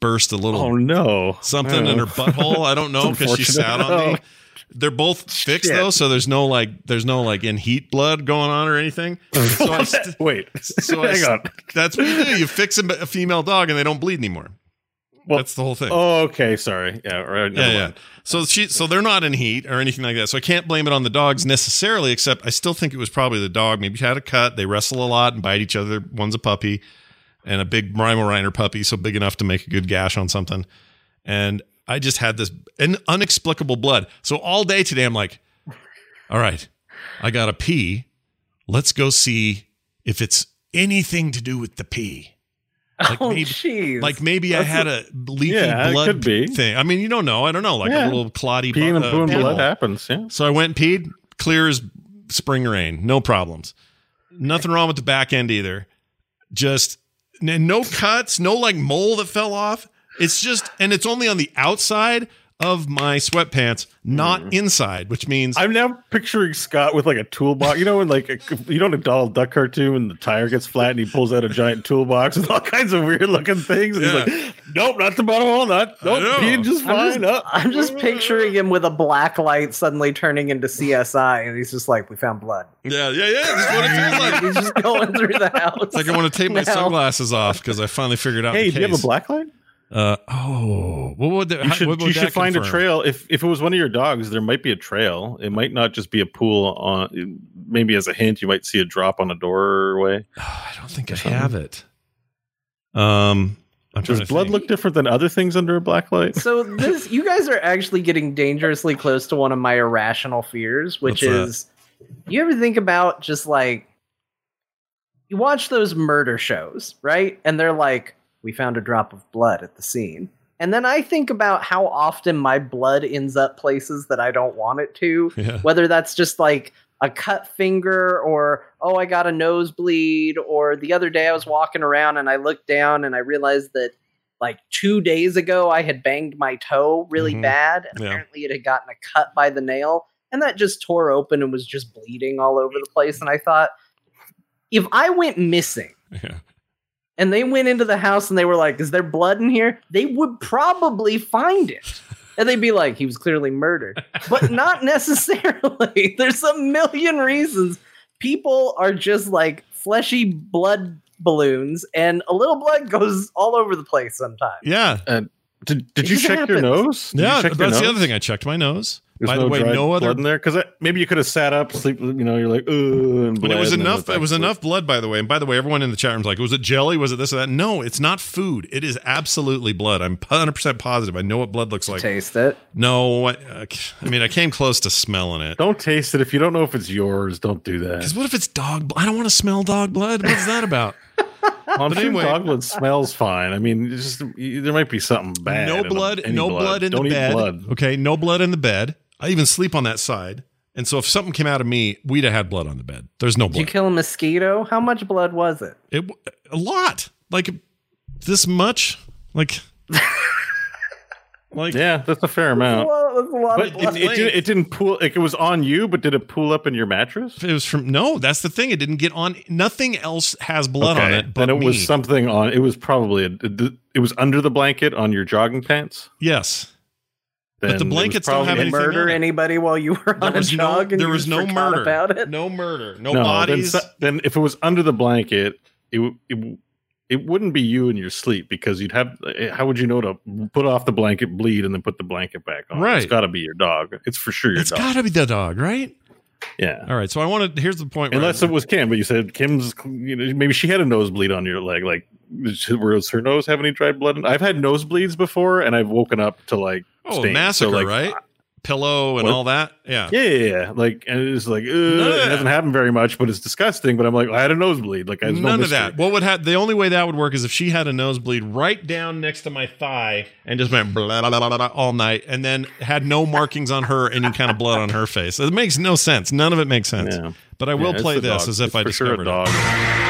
burst a little Oh no! something oh. in her Oh. butthole. I don't know because she sat on me. Oh. They're both fixed Shit. though, so there's no like there's no like in heat blood going on or anything. So I st- Wait, so I hang st- on. That's what you do. You fix a, a female dog and they don't bleed anymore. Well, That's the whole thing. Oh, okay. Sorry. Yeah. Right. yeah, yeah. So she, so they're not in heat or anything like that. So I can't blame it on the dogs necessarily. Except I still think it was probably the dog. Maybe she had a cut. They wrestle a lot and bite each other. One's a puppy, and a big Weimaraner puppy, so big enough to make a good gash on something. And I just had this an unexplicable blood. So all day today, I'm like, all right, I gotta pee. Let's go see if it's anything to do with the pee. Like oh, maybe- jeez. Like maybe I had a leaky Yeah, blood thing. I mean, you don't know. I don't know. Like Yeah. a little clotty Peeing bu- and uh, pooing animal. blood happens. Yeah. So I went and peed, clear as spring rain, no problems. Nothing wrong with the back end either. Just no cuts, no like mole that fell off. It's just, and it's only on the outside of my sweatpants, not Hmm. inside, which means I'm now picturing Scott with like a toolbox. You know, when like a, you know, in a Donald Duck cartoon, when the tire gets flat and he pulls out a giant toolbox with all kinds of weird looking things. And Yeah. he's like, "Nope, not the bottom hole, not nope, peeing just I'm fine." just, up. I'm just picturing him with a black light suddenly turning into CSI, and he's just like, "We found blood." yeah, yeah, yeah. That's what it feels like. he's just going through the house. It's like I want to take my now. sunglasses off because I finally figured out. Hey, the do you have a black light? Uh oh, what would the, You should, what would you should that find a trail. If if it was one of your dogs, there might be a trail. It might not just be a pool on. Maybe as a hint, you might see a drop on a doorway. Oh, I don't think I something. have it. Um, I'm Does blood think. look different than other things under a black light? So this, you guys are actually getting dangerously close to one of my irrational fears, which What's that? is, you ever think about just like, you watch those murder shows, right? And they're like, we found a drop of blood at the scene. And then I think about how often my blood ends up places that I don't want it to. Yeah. Whether that's just like a cut finger or, oh, I got a nosebleed, or the other day I was walking around and I looked down and I realized that like two days ago I had banged my toe really Mhm. bad. And Yeah. apparently it had gotten a cut by the nail and that just tore open and was just bleeding all over the place. And I thought, if I went missing, Yeah. And they went into the house and they were like, Is there blood in here? They would probably find it. And they'd be like, He was clearly murdered. But not necessarily. There's a million reasons. People are just like fleshy blood balloons, and a little blood goes all over the place sometimes. Yeah. Uh, did, did It you just check your nose? Did you Yeah. check your That's the other thing. I checked my nose. There's By the way, dried no other- blood in there because maybe you could have sat up, sleep. You know, you're like, Ugh, and But it was and enough. It was sleep. enough blood, by the way. And by the way, everyone in the chat room's like, "Was it jelly? Was it this or that?" No, it's not food. It is absolutely blood. I'm 100 percent positive. I know what blood looks like. Taste it. No, I, uh, I mean I came close to smelling it. Don't taste it if you don't know if it's yours. Don't do that. Because what if it's dog? blood? I don't want to smell dog blood. What's that about? I'm But sure anyway- dog blood smells fine. I mean, just there might be something bad. no blood. No blood, in Don't the bed. blood. Okay, no blood in the bed. I even sleep on that side. And so if something came out of me, we'd have had blood on the bed. There's no blood. Did you kill a mosquito? How much blood was it? It a lot. Like this much. Like. like Yeah, that's a fair amount. Well, that's a lot But of it, blood. it, didn't, it didn't pool. Like it was on you, but did it pool up in your mattress? It was from no. That's the thing. It didn't get on. Nothing else has blood on it. But then it was something on. It was probably a, it was under the blanket on your jogging pants. yes. But the blankets don't have anything murder anybody while you were There on a was no. There was no murder about it. No murder. No, No, bodies. Then, then if it was under the blanket, it it it wouldn't be you in your sleep because you'd have. eh, How would you know to put off the blanket, bleed, and then put the blanket back on? Right. It's got to be your dog. It's for sure your it's dog. got to be the dog, right? yeah. All right. So I want to. Here's the point. Unless it was Kim, but you said Kim's. You know, maybe she had a nosebleed on your leg. Like, was her nose have any dried blood? in- I've had nosebleeds before, and I've woken up to like oh massacre, So, like, right? Pillow and What? all that. Yeah. Yeah, yeah, yeah. Like, and it's like, ugh, it hasn't happened very much, but it's disgusting. But I'm like, I had a nosebleed. Like, I no None of mystery. that. What would have the only way that would work is if she had a nosebleed right down next to my thigh and just went blah, blah, blah, blah, blah, all night, and then had no markings on her, any kind of blood on her face. It makes no sense. None of it makes sense. Yeah. But I will play this dog. as if It's I for sure discovered a dog. it.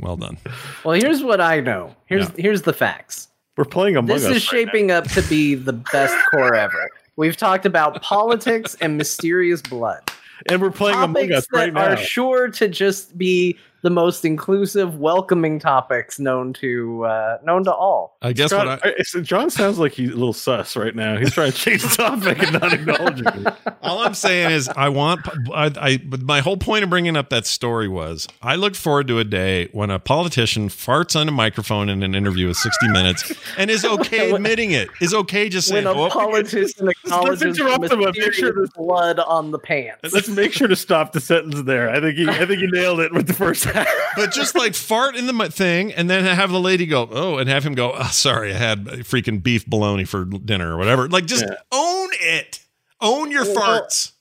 Well done. Well, here's what I know. Here's Yeah. here's the facts. We're playing Among This Us. is right shaping up to be the best core ever. We've talked about politics and mysterious blood. and we're playing Among Topics Us right that now. are sure to just be the most inclusive, welcoming topics known to uh, known to all. I guess Scott, what I, I- John sounds like he's a little sus right now. He's trying to change the topic and not acknowledging it. all I'm saying is I want I, I but my whole point of bringing up that story was I look forward to a day when a politician farts on a microphone in an interview with 60 minutes and is okay admitting it is okay just saying When a "Oh, politician acknowledges interrupt the him, make sure mysterious blood on the pants. Let's make sure to stop the sentence there. I think he, I think he nailed it with the first half. but just like fart in the thing and then have the lady go oh and have him go oh, sorry I had freaking beef bologna for dinner or whatever like just Yeah. own it own your Well, farts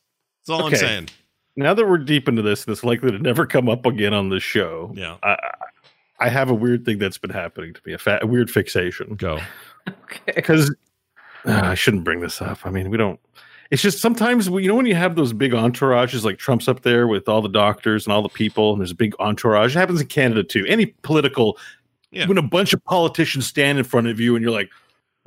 that's all okay. I'm saying now that we're deep into this, and it's likely to never come up again on this show. yeah I, I- I have a weird thing that's been happening to me, a, fa- a weird fixation. go Okay. Because ah, I shouldn't bring this up. I mean, we don't. It's just sometimes you know when you have those big entourages, like Trump's up there with all the doctors and all the people, and there's a big entourage. It happens in Canada too. Any political, Yeah. when a bunch of politicians stand in front of you, and you're like,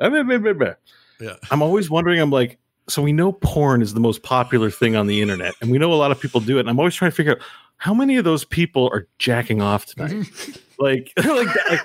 "Ah, blah, blah, blah." yeah I'm always wondering. I'm like, so we know porn is the most popular thing on the internet, and we know a lot of people do it. And I'm always trying to figure out how many of those people are jacking off tonight. like, like, like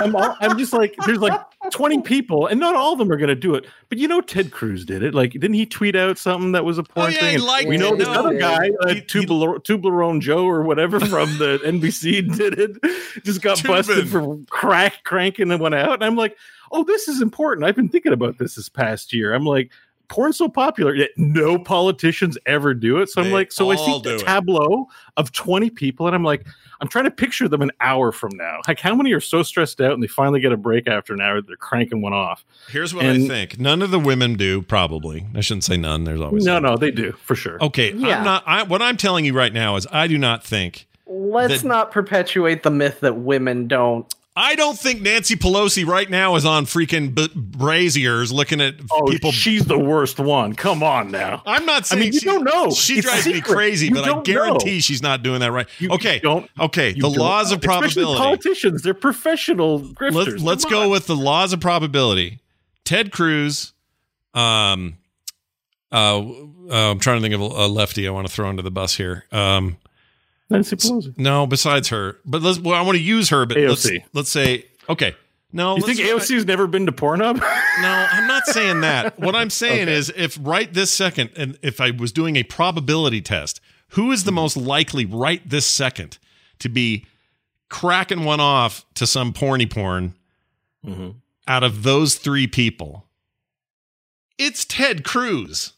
I'm, all, I'm just like, there's like 20 people, and not all of them are going to do it. But you know, Ted Cruz did it. Like, didn't he tweet out something that was a porn Oh, yeah, thing? he And liked we know it. this No. other guy, uh, He- he- Tubler- Tublerone Joe or whatever from the NBC, did it. Just got busted for crack cranking and went out. And I'm like, oh, this is important. I've been thinking about this this past year. I'm like, porn's so popular, yet no politicians ever do it. So I'm like, so I see do the it. tableau of 20 people, and I'm like, I'm trying to picture them an hour from now. Like, how many are so stressed out and they finally get a break after an hour? They're cranking one off. Here's what I think. None of the women do, probably. I shouldn't say none. There's always No, some. no, they do for sure. Okay, Yeah. I'm not. I, what I'm telling you right now is, I do not think. Let's that- not perpetuate the myth that women don't. I don't think Nancy Pelosi right now is on freaking b- Brazzers looking at Oh, people. she's the worst one. Come on now. I'm not I saying mean, you she, don't know. She It's drives me crazy, You but I guarantee know. she's not doing that right. You okay, don't. okay. You The laws of Especially probability. Politicians, they're professional grifters. Let's, let's Come go on. with the laws of probability. Ted Cruz. Um. Uh, uh, I'm trying to think of a, a lefty I want to throw under the bus here. Um. Nancy Pelosi. No, besides her, but let's. Well, I want to use her, but let's AOC. let's say okay. No, You think just- AOC's never been to Pornhub? No, I'm not saying that. What I'm saying Okay. is, if right this second, and if I was doing a probability test, who is the Mm-hmm. most likely right this second to be cracking one off to some porny porn? Mm-hmm. out of those three people, it's Ted Cruz.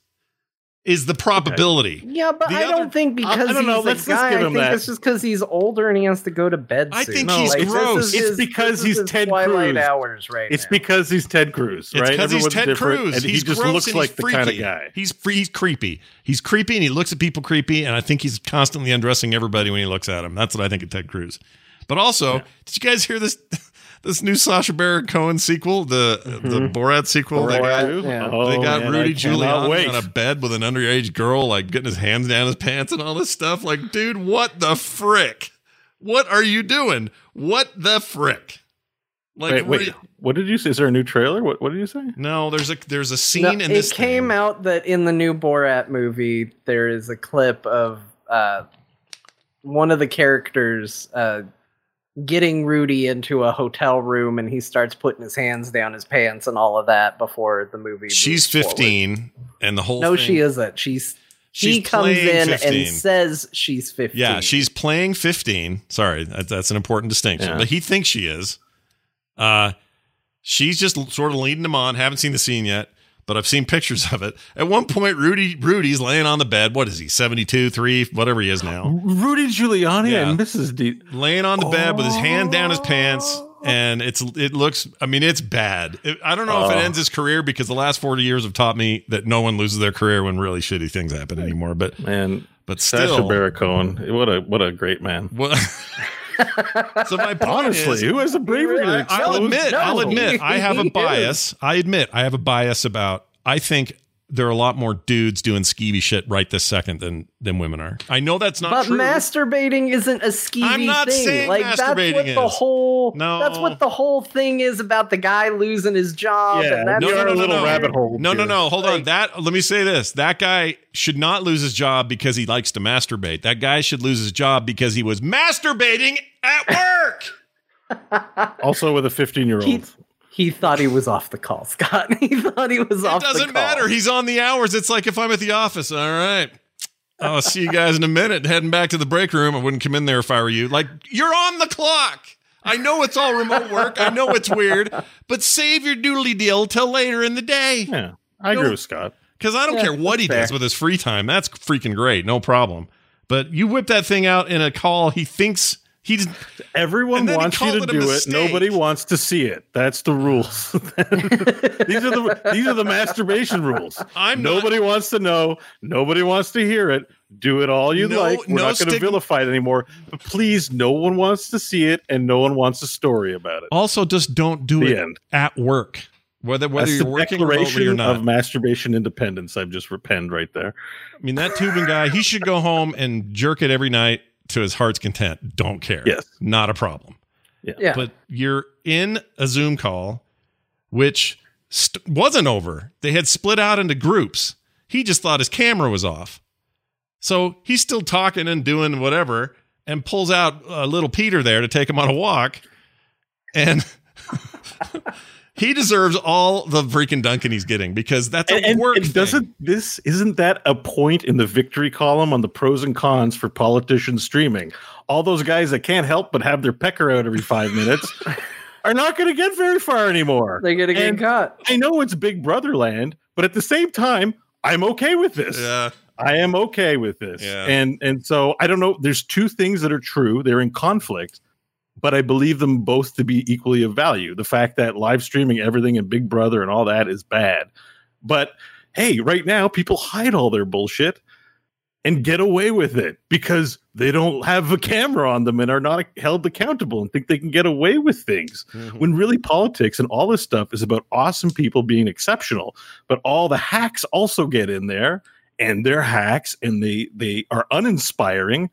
Is the probability? Yeah, but The I other- don't think I- I because don't he's know, a let's- let's guy. give I him think that. it's just because he's older and he has to go to bed. I soon. think No, he's it's- gross. it's his- because he's his Ted Twilight Cruz. hours right It's now. because he's Ted Cruz, It's right? because he's Ted Cruz. and he's he just gross looks like he's the freaky. kind of guy. He's free, he's creepy. He's creepy and he looks at people creepy, and I think he's constantly undressing everybody when he looks at them. That's what I think of Ted Cruz. But also, did you guys hear this this new Sacha Baron Cohen sequel, the the Borat sequel? They got, yeah. oh, they got man, Rudy I Giuliani on a bed with an underage girl, like getting his hands down his pants and all this stuff. Like, dude, what the frick? What are you doing? What the frick? Like, Wait, wait. re- What did you say? Is there a new trailer? What What did you say? no, there's a there's a scene No, in this. it came thing. out that in the new Borat movie, there is a clip of uh, one of the characters uh, getting Rudy into a hotel room, and he starts putting his hands down his pants and all of that before the movie. She's moves forward. 15, and the whole No, thing- she isn't. She's he She's comes in 15. and says she's fifteen. Yeah, she's playing 15. Sorry, that, that's an important distinction. Yeah. But he thinks she is. Uh she's just sort of leading him on. Haven't seen the scene yet, but I've seen pictures of it. At one point Rudy Rudy's laying on the bed. What is he? 72, 3, whatever he is now. Rudy Giuliani Yeah. and Mrs. D. laying on the bed with his hand down his pants oh. and it's it looks i mean it's bad It- i don't know if it Oh. ends his career because the last 40 years have taught me that no one loses their career when really shitty things happen anymore but Man, but still Baron Cohen. What a what a great man. Well, so my Honestly, is, who has a bravery to I'll admit, No. I'll admit, I have a bias. I admit, I have a bias about. I think there are a lot more dudes doing skeevy shit right this second than than women are. I know that's not but true. masturbating isn't a skeevy I'm not thing. saying like that's masturbating what the is. whole No. that's what the whole thing is about the guy losing his job. Yeah, and that's no, you're no, a no, little no. rabbit hole. no, no, here. no. Hold on. That let me say this. That guy should not lose his job because he likes to masturbate. That guy should lose his job because he was masturbating at work. Also with a 15 year He, thought he was off the call, Scott. He thought he was It off the call. It doesn't matter. He's on the hours. It's like if I'm at the office. All right. I'll see you guys in a minute. Heading back to the break room. I wouldn't come in there if I were you. Like, you're on the clock. I know it's all remote work. I know it's weird, but save your doodly deal till later in the day. Yeah, I agree with Scott. Because I don't Yeah, care what he that's does with his free time. That's freaking great. No problem. But you whip that thing out in a call. He thinks he's. Everyone And then he wants you to it do it. Nobody wants to see it. That's the rules. these are the these are the masturbation rules. I'm not- Nobody wants to know. Nobody wants to hear it. Do it all you No- like. We're no not going to vilify it anymore. But please, no one wants to see it, and no one wants a story about it. Also, just don't do The it end. at work. Whether whether That's you're the working remotely or not. of masturbation independence. I've just repenned right there. I mean, that Toobin guy, he should go home and jerk it every night to his heart's content. Don't care. Yes. Not a problem. Yeah. But you're in a Zoom call, which st- wasn't over. They had split out into groups. He just thought his camera was off. So he's still talking and doing whatever and pulls out uh, little Peter there to take him on a walk. And he deserves all the freaking Duncan he's getting because that's a And, and- work and thing. doesn't this isn't that a point in the victory column on the pros and cons for politicians streaming? All those guys that can't help but have their pecker out every five minutes are not going to get very far anymore. They're gonna get And caught. I know it's Big Brother land, but at the same time, I'm okay with this. Yeah. I am okay with this. Yeah. And and so I don't know. There's two things that are true. They're in conflict, but I believe them both to be equally of value. The fact that live streaming everything and Big Brother and all that is bad. But hey, right now people hide all their bullshit and get away with it because they don't have a camera on them and are not held accountable and think they can get away with things mm-hmm. when really politics and all this stuff is about awesome people being exceptional but all the hacks also get in there and they're hacks and they they are uninspiring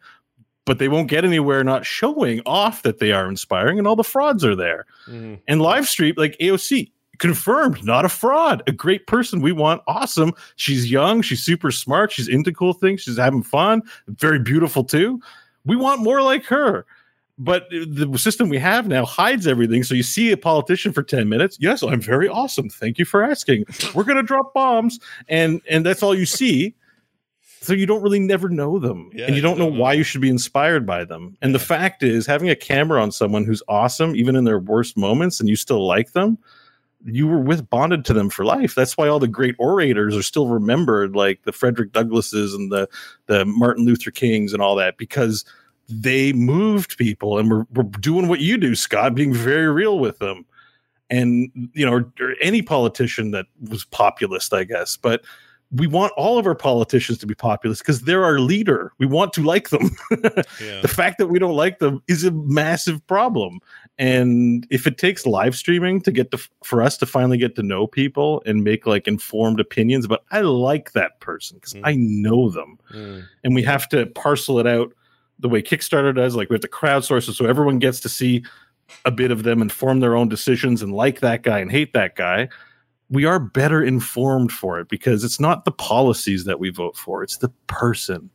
but they won't get anywhere not showing off that they are inspiring and all the frauds are there. Mhm. and live stream like aoc confirmed not a fraud. A great person we want awesome. She's young she's super smart she's into cool things she's having fun very beautiful too. We want more like her. But the system we have now hides everything so you see a politician for 10 minutes yes i'm very awesome thank you for asking. We're going to drop bombs and and that's all you see so you don't really never know them Yeah, and you you don't know don't know. why you should be inspired by them and the fact is having a camera on someone who's awesome even in their worst moments and you still like them you were with bonded to them for life. That's why all the great orators are still remembered, like the Frederick Douglasses and the the Martin Luther Kings and all that, because they moved people and were, were doing what you do, Scott, being very real with them. And you know, or, or any politician that was populist, I guess, but we want all of our politicians to be populist because they're our leader. We want to like them. Yeah. the fact that we don't like them is a massive problem. And if it takes live streaming to get to for us to finally get to know people and make like informed opinions, but I like that person because Mm. I know them, Mm. and we have to parcel it out the way Kickstarter does. Like we have to crowdsource it so everyone gets to see a bit of them and form their own decisions and like that guy and hate that guy we are better informed for it because it's not the policies that we vote for, it's the person.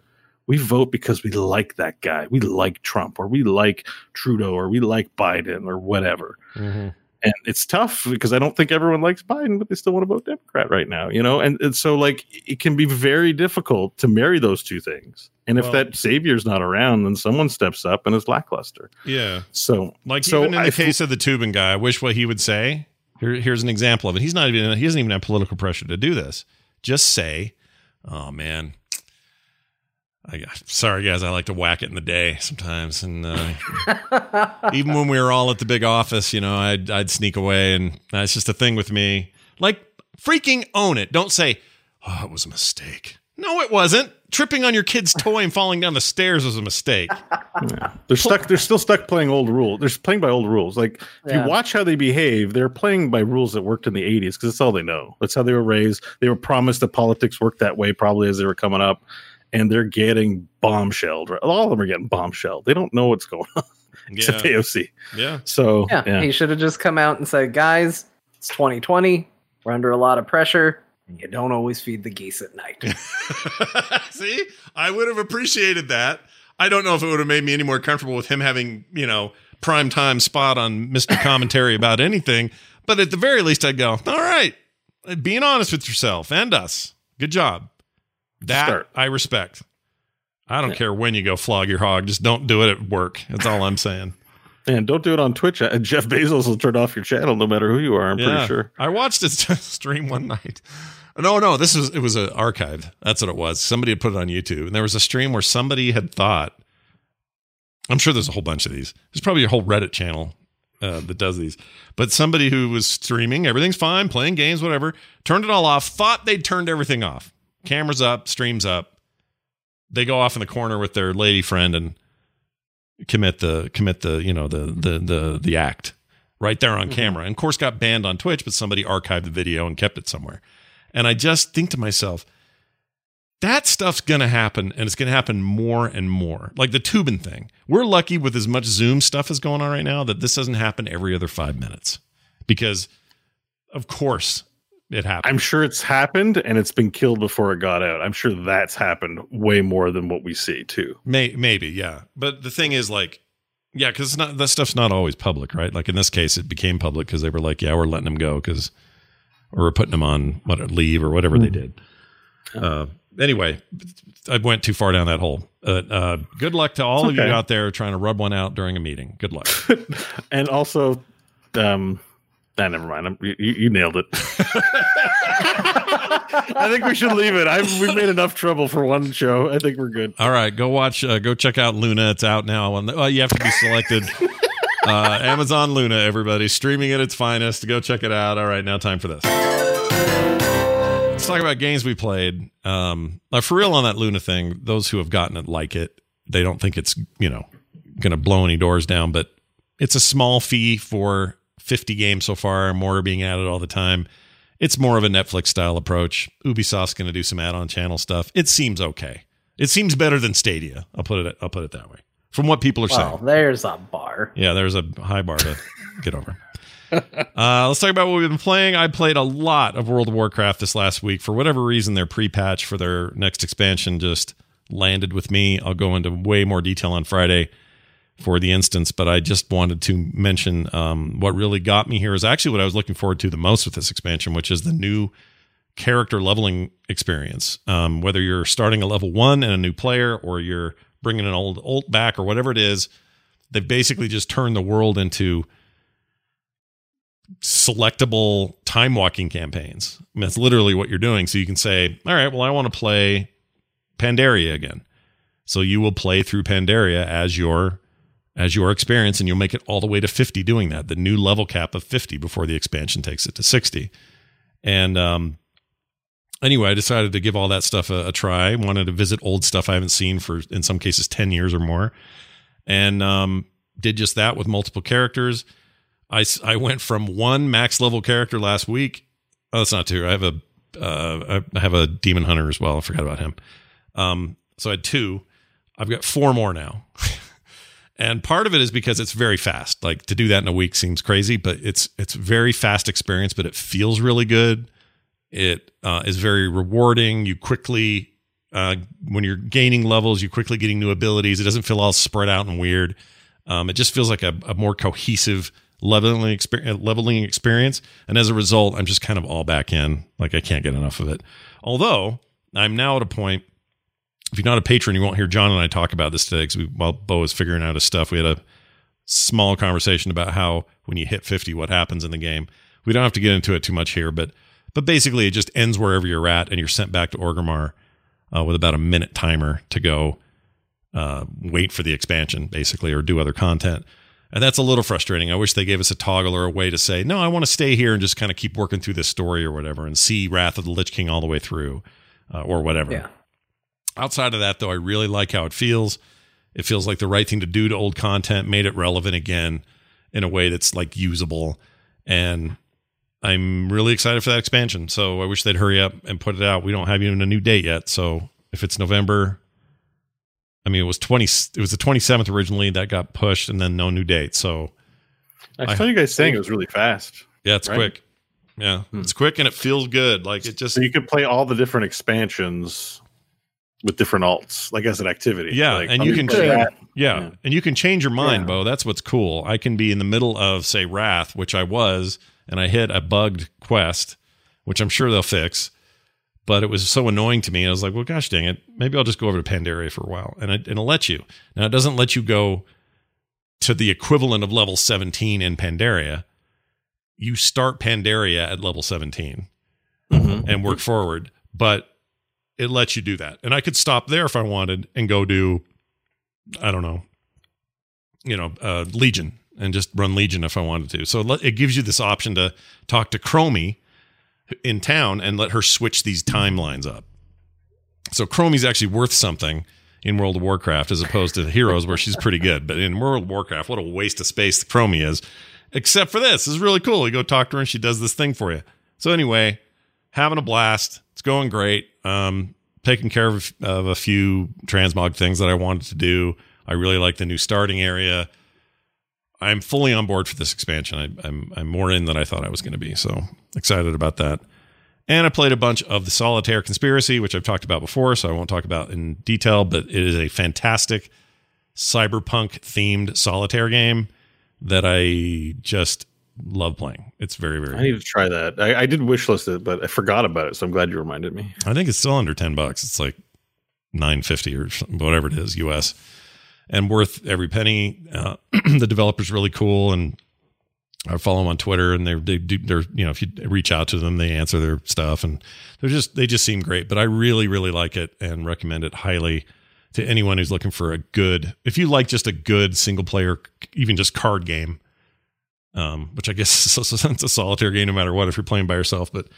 We vote because we like that guy. We like Trump or we like Trudeau or we like Biden or whatever. Mhm. And it's tough because I don't think everyone likes Biden, but they still want to vote Democrat right now, you know? And, and so, like, it can be very difficult to marry those two things. And if Well- that savior's not around, then someone steps up and it's lackluster. Yeah. So, Like So even in the I- case of the Toobin guy, I wish what he would say. Here, here's an example of it. He's not even he doesn't even have political pressure to do this. Just say, "Oh man, I sorry guys, I like to whack it in the day sometimes." And uh, even when we were all at the big office, you know, I'd I'd sneak away, and that's just a thing with me. Like freaking own it. Don't say, "Oh, it was a mistake." No, it wasn't. Tripping on your kid's toy and falling down the stairs was a mistake. Yeah. They're stuck. They're still stuck playing old rules. They're playing by old rules. Like if Yeah. you watch how they behave, they're playing by rules that worked in the '80s because that's all they know. That's how they were raised. They were promised that politics worked that way, probably as they were coming up, and they're getting bombshelled. Right? All of them are getting bombshelled. They don't know what's going on except Yeah, AOC. yeah. So yeah, yeah, he should have just come out and said, "Guys, it's 2020. We're under a lot of pressure. And You don't always feed the geese at night." See, I would have appreciated that. I don't know if it would have made me any more comfortable with him having, you know, prime time spot on Mr. Commentary about anything. But at the very least, I'd go, all right, being honest with yourself and us. Good job. That Start. I respect. I don't Yeah. care when you go flog your hog. Just don't do it at work. That's all I'm saying. and don't do it on Twitch. Uh, Jeff Bezos will turn off your channel no matter who you are. I'm Yeah. pretty sure. I watched his stream one night. No, no, this was it was an archive. That's what it was. Somebody had put it on YouTube, and there was a stream where somebody had thought. I'm sure there's a whole bunch of these. There's probably a whole Reddit channel uh, that does these. But somebody who was streaming, everything's fine, playing games, whatever, turned it all off. Thought they'd turned everything off. Cameras up, streams up. They go off in the corner with their lady friend and commit the commit the you know the the the the act right there on camera. And of course, got banned on Twitch, but somebody archived the video and kept it somewhere. And I just think to myself, that stuff's going to happen and it's going to happen more and more. Like the Toobin thing. We're lucky with as much Zoom stuff as going on right now that this doesn't happen every other five minutes because, of course, it happens. I'm sure it's happened and it's been killed before it got out. I'm sure that's happened way more than what we see too. May, maybe, yeah. But the thing is, like, yeah, because not that stuff's not always public, right? Like in this case, it became public because they were like, yeah, we're letting them go because, or we're putting them on what leave or whatever they did. Uh, anyway, I went too far down that hole. Uh, uh, good luck to all It's of you out there trying to rub one out during a meeting. Good luck. and also, um, nah, never mind. I'm, you, you nailed it. I think we should leave it. I've we've made enough trouble for one show. I think we're good. All right, go watch, uh, go check out Luna. It's out now. On the, well, you have to be selected. uh, Amazon Luna, everybody, streaming at its finest. Go check it out. All right, now time for this. Let's talk about games we played. Um, for real on that Luna thing, those who have gotten it like it. They don't think it's you know going to blow any doors down, but it's a small fee for 50 games so far. More are being added all the time. It's more of a Netflix style approach. Ubisoft's going to do some add-on channel stuff. It seems okay. It seems better than Stadia. I'll put it. I'll put it that way. From what people are well, saying. there's a bar. Yeah, there's a high bar to get over. Uh, let's talk about what we've been playing. I played a lot of World of Warcraft this last week. For whatever reason, their pre-patch for their next expansion just landed with me. I'll go into way more detail on Friday for the instance, but I just wanted to mention um, what really got me here is actually what I was looking forward to the most with this expansion, which is the new character leveling experience. Um, whether you're starting a level one and a new player, or you're bringing an old old back, or whatever it is, they've basically just turned the world into selectable time walking campaigns. I mean, that's literally what you're doing. So you can say, all right, well, I want to play Pandaria again. So you will play through Pandaria as your as your experience, and you'll make it all the way to 50 doing that. The new level cap of 50 before the expansion takes it to 60. And um, anyway, I decided to give all that stuff a, a try. Wanted to visit old stuff I haven't seen for in some cases 10 years or more, and um, did just that with multiple characters. I, I went from one max level character last week. Oh, that's not true. I have a uh, I have a demon hunter as well. I forgot about him. Um, so I had two. I've got four more now. and part of it is because it's very fast. Like to do that in a week seems crazy, but it's it's very fast experience, but it feels really good. It uh, is very rewarding. You quickly uh, when you're gaining levels, you're quickly getting new abilities. It doesn't feel all spread out and weird. Um, it just feels like a, a more cohesive leveling experience, leveling experience. And as a result, I'm just kind of all back in. Like I can't get enough of it. Although I'm now at a point. If you're not a patron, you won't hear John and I talk about this today because while Bo was figuring out his stuff, we had a small conversation about how when you hit 50, what happens in the game. We don't have to get into it too much here, but but basically it just ends wherever you're at, and you're sent back to Orgrimmar uh, with about a minute timer to go uh, wait for the expansion, basically, or do other content. And that's a little frustrating. I wish they gave us a toggle or a way to say, no, I want to stay here and just kind of keep working through this story or whatever and see Wrath of the Lich King all the way through uh, or whatever. Yeah. Outside of that, though, I really like how it feels. It feels like the right thing to do to old content, made it relevant again in a way that's like usable. And I'm really excited for that expansion. So I wish they'd hurry up and put it out. We don't have even a new date yet. So if it's November, I mean, it was 20, it was the 27th originally that got pushed and then no new date. So I saw you guys saying it was really fast. yeah, it's Right. quick. Yeah, Hmm. it's quick and it feels good. Like it just, So you could play all the different expansions with different alts, like as an activity. Yeah, Like, and you can change- Yeah. Yeah. And you can change your mind, Yeah. Bo. That's what's cool. I can be in the middle of, say, Wrath, which I was, and I hit a bugged quest, which I'm sure they'll fix. But it was so annoying to me. I was like, well, gosh dang it. Maybe I'll just go over to Pandaria for a while. And it, and it'll let you. Now, it doesn't let you go to the equivalent of level 17 in Pandaria. You start Pandaria at level 17 Mhm. and work forward. But it lets you do that. And I could stop there if I wanted and go do, I don't know, you know, uh, Legion and just run Legion if I wanted to. So it gives you this option to talk to Chromie in town and let her switch these timelines up. So Chromie's actually worth something in World of Warcraft as opposed to Heroes where she's pretty good. But in World of Warcraft, what a waste of space Chromie is. Except for this. This is really cool. You go talk to her and she does this thing for you. So anyway, having a blast. It's going great. Um, taking care of, of a few transmog things that I wanted to do. I really like the new starting area. I'm fully on board for this expansion. I, I'm I'm more in than I thought I was going to be. So excited about that. And I played a bunch of the Solitaire Conspiracy, which I've talked about before, so I won't talk about in detail. But it is a fantastic cyberpunk themed solitaire game that I just love playing. It's very very. I need to try that. I, I did wishlist it, but I forgot about it. So I'm glad you reminded me. I think it's still under 10 bucks. It's like 950 or whatever it is, US. And worth every penny. Uh, the developer's really cool and I follow them on Twitter and they're, they do, they're, you know, if you reach out to them, they answer their stuff and they're just, they just seem great. But I really, really like it and recommend it highly to anyone who's looking for a good, if you like just a good single player, even just card game, um, which I guess is a, it's a solitaire game no matter what if you're playing by yourself, but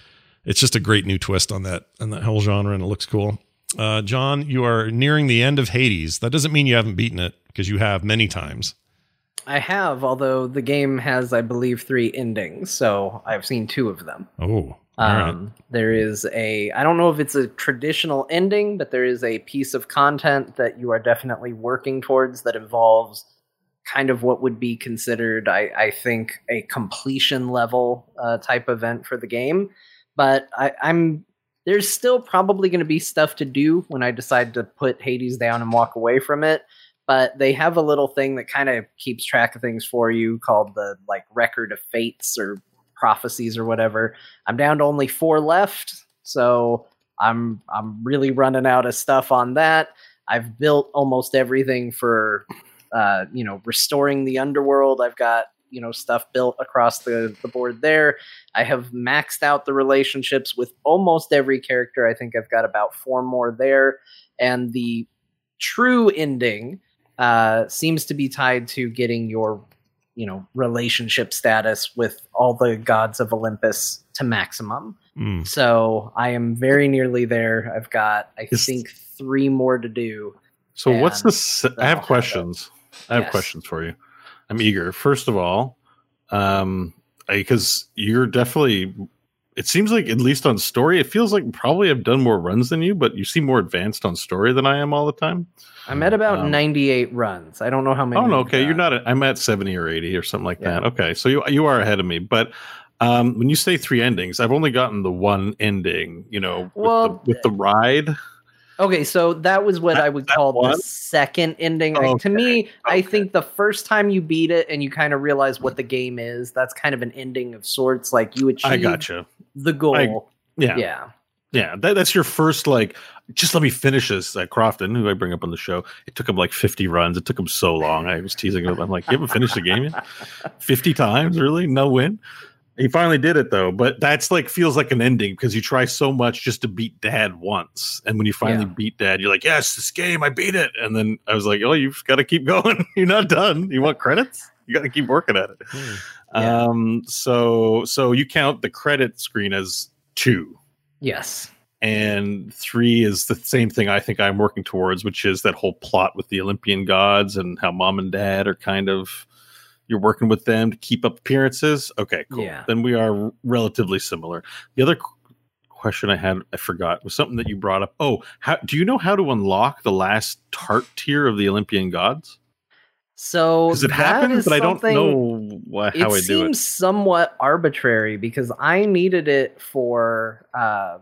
it's just a great new twist on that on that whole genre and it looks cool. Uh, John, you are nearing the end of Hades. That doesn't mean you haven't beaten it because you have many times. I have, although the game has, I believe, three endings, so I've seen two of them. Oh, all right. Um, There is a, I don't know if it's a traditional ending, but there is a piece of content that you are definitely working towards that involves kind of what would be considered, I, I think, a completion level uh, type event for the game. But I, I'm there's still probably going to be stuff to do when I decide to put Hades down and walk away from it. But they have a little thing that kind of keeps track of things for you called the like record of fates or prophecies or whatever. I'm down to only four left, so I'm I'm really running out of stuff on that. I've built almost everything for uh, you know restoring the underworld. I've got you know stuff built across the, the board there. I have maxed out the relationships with almost every character. I think I've got about four more there, and the true ending uh, seems to be tied to getting your you know relationship status with all the gods of Olympus to maximum. Mm. So I am very nearly there. I've got I think three more to do. So what's the? I have have questions. I have Yes. questions for you. I'm eager. First of all, um, because you're definitely. It seems like at least on story, it feels like probably I've done more runs than you, but you seem more advanced on story than I am all the time. I'm at about Um, 98 runs. I don't know how many. Oh no, okay, you're not. At, I'm at seventy or eighty or something like Yeah. that. Okay, so you you are ahead of me, but. Um, when you say three endings, I've only gotten the one ending. You know, Well, with, the, with the ride. Okay, so that was what That- I would call one? the second ending. Oh, Like, to me, I think the first time you beat it and you kind of realize what the game is, that's kind of an ending of sorts. Like you achieve I gotcha. the goal. Yeah, yeah. Yeah, that, that's your first like. Just let me finish this. Uh, Crofton, who I bring up on the show, it took him like fifty runs. It took him so long. I was teasing him. I'm like, you haven't finished the game yet? Fifty times, really? No win. He finally did it though, but that's like feels like an ending because you try so much just to beat Dad once, and when you finally Yeah. beat Dad, you're like, yes, this game, I beat it. And then I was like, oh, you've got to keep going. you're not done. You want credits? You got to keep working at it. Hmm. Yeah. Um, so so you count the credit screen as two Yes. and three is the same thing I think I'm working towards, which is that whole plot with the Olympian gods and how mom and dad are kind of you're working with them to keep up appearances. Okay, cool. Yeah. Then we are relatively similar. The other question I had, I forgot, was something that you brought up. Oh, how do you know how to unlock the last tart tier of the Olympian gods? So Because it happens, but I don't know wha- how it I do seems it. Seems somewhat arbitrary because I needed it for uh,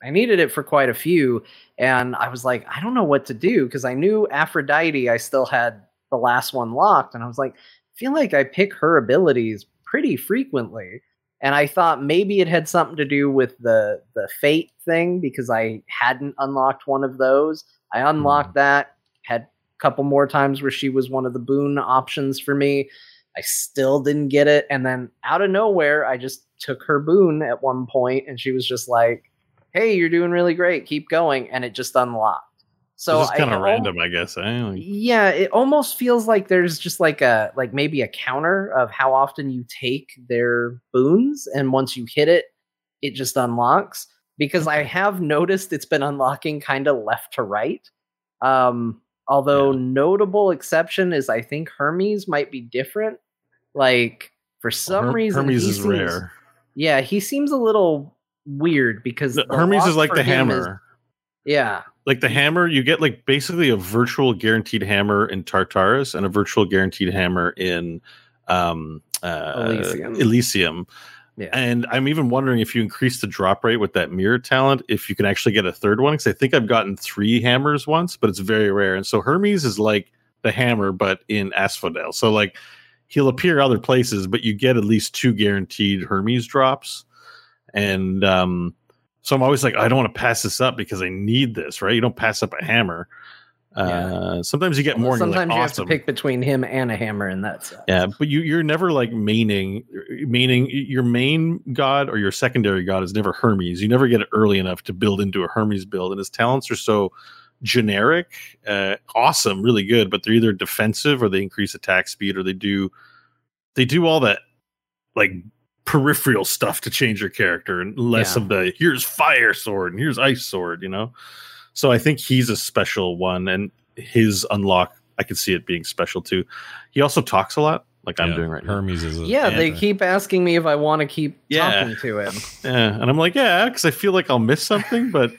I needed it for quite a few, and I was like, I don't know what to do because I knew Aphrodite. I still had the last one locked, and I was like, feel like I pick her abilities pretty frequently, and I thought maybe it had something to do with the the fate thing because I hadn't unlocked one of those. I unlocked hmm. that, had a couple more times where she was one of the boon options for me. I still didn't get it. And then out of nowhere, I just took her boon at one point and she was just like, Hey, you're doing really great. Keep going. And it just unlocked. So it's kind of random, I guess. I don't- Yeah, it almost feels like there's just like a like maybe a counter of how often you take their boons, and once you hit it, it just unlocks. Because I have noticed it's been unlocking kind of left to right. Um, although notable exception is I think Hermes might be different. Like for some Her- reason, Hermes he is seems- rare. Yeah, he seems a little weird because Hermes is like the him is- hammer. yeah, like the hammer, you get like basically a virtual guaranteed hammer in Tartarus and a virtual guaranteed hammer in um uh Elysium. Elysium. yeah. And I'm even wondering if you increase the drop rate with that mirror talent, if you can actually get a third one. Because I think I've gotten three hammers once, but it's very rare. And so Hermes is like the hammer, but in Asphodel. So like he'll appear other places, but you get at least two guaranteed Hermes drops. And um, so I'm always like, I don't want to pass this up because I need this, right? You don't pass up a hammer. Uh, sometimes you get more. you're like, Sometimes you have to pick between him and a hammer and that's. Yeah, but you you're never like maining meaning your main god or your secondary god is never Hermes. You never get it early enough to build into a Hermes build, and his talents are so generic, uh, awesome, really good, but they're either defensive or they increase attack speed or they do they do all that like peripheral stuff to change your character and less Yeah. of the here's fire sword and here's ice sword, you know. So I think he's a special one, and his unlock I could see it being special too. He also talks a lot, like I'm doing right now. Hermes is a Yeah, they keep asking me if I want to keep Yeah. talking to him. Yeah, and I'm like, yeah, because I feel like I'll miss something, but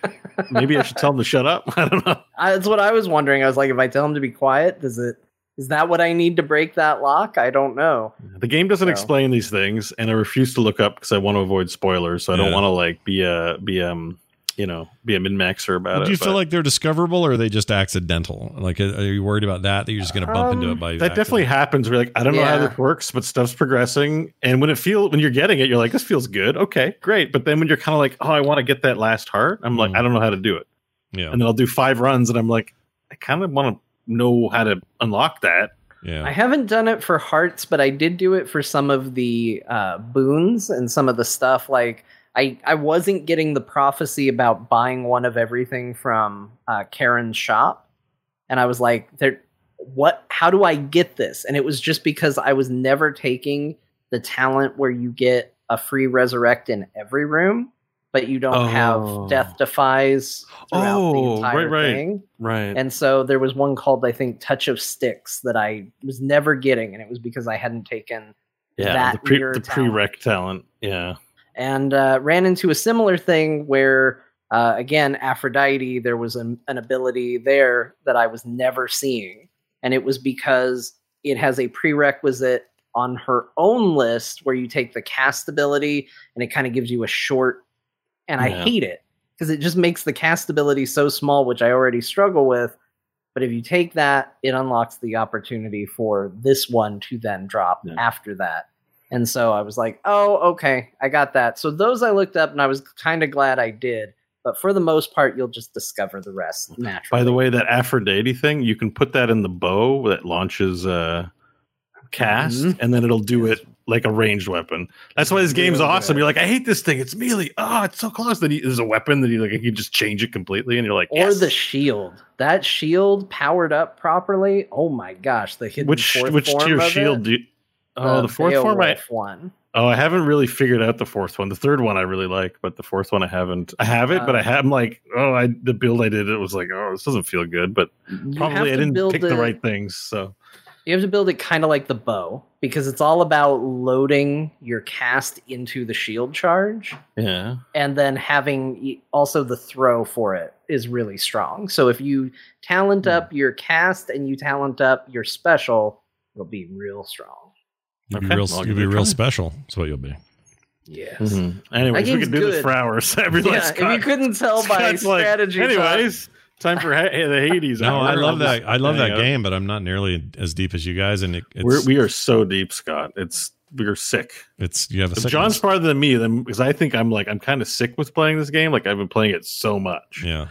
maybe I should tell him to shut up. I don't know. I, that's what I was wondering. I was like, if I tell him to be quiet, does it? Is that what I need to break that lock? I don't know. The game doesn't So- explain these things, and I refuse to look up because I want to avoid spoilers. So I don't want to like be a be um you know be a min maxer about Do it. you feel but like they're discoverable or are they just accidental? Like, are you worried about that? That you're just going to bump into Um, it by that definitely happens. We're like, I don't know how this works, but stuff's progressing. And when it feel when you're getting it, you're like, this feels good. Okay, great. But then when you're kind of like, oh, I want to get that last heart, I'm like, Mm. I don't know how to do it. Yeah. and then I'll do five runs, and I'm like, I kind of want to know how to unlock that. Yeah. I haven't done it for hearts, but I did do it for some of the uh, boons and some of the stuff. Like I, I wasn't getting the prophecy about buying one of everything from uh, Charon's shop, and I was like, "There, what? How do I get this?" And it was just because I was never taking the talent where you get a free resurrect in every room, but you don't Oh. have death defies throughout the Oh, entire right, right. thing. Right. And so there was one called, I think, Touch of Styx that I was never getting, and it was because I hadn't taken yeah. that the pre the talent. prereq talent. Yeah. and uh, ran into a similar thing where, uh, again, Aphrodite, there was an, an ability there that I was never seeing. And it was because it has a prerequisite on her own list where you take the cast ability and it kind of gives you a short. And I hate it because it just makes the cast ability so small, which I already struggle with. But if you take that, it unlocks the opportunity for this one to then drop Yeah. after that. And so I was like, oh, okay, I got that. So those I looked up and I was kind of glad I did. But for the most part, you'll just discover the rest naturally. By the way, that Aphrodite thing, you can put that in the bow that launches uh cast, Mhm. and then it'll do it like a ranged weapon. That's why this game's Really awesome. good. You're like, I hate this thing. It's melee. Oh, it's so close. Then you- there's a weapon that you like you just change it completely, and you're like, or yes. the shield. That shield powered up properly. Oh my gosh, the hidden which fourth which form tier of shield you, oh the fourth form I one. oh I haven't really figured out the fourth one. The third one I really like, but the fourth one I haven't. I have it, but I Uh, have, I'm like, oh, I the build I did it was like, oh, this doesn't feel good, but probably I didn't pick the right things. So You have to build it kind of like the bow because it's all about loading your cast into the shield charge. yeah, and then having also the throw for it is really strong. So if you talent Hmm. up your cast and you talent up your special, it'll be real strong. You'll be real, I'll you'll be real special. That's what you'll be. Yes. Mhm. Anyways, we could do this for hours. I realize Yeah, if you couldn't tell by Scott's like, strategy, talk- anyways, time for ha- the Hades. No, hour. I love that. I love that hang game, but I'm not nearly as deep as you guys. And it, it's, We're, we are so deep, Scott. It's we're sick. it's you have a sickness. John's farther than me, then because I think I'm like I'm kind of sick with playing this game. Like I've been playing it so much. Yeah,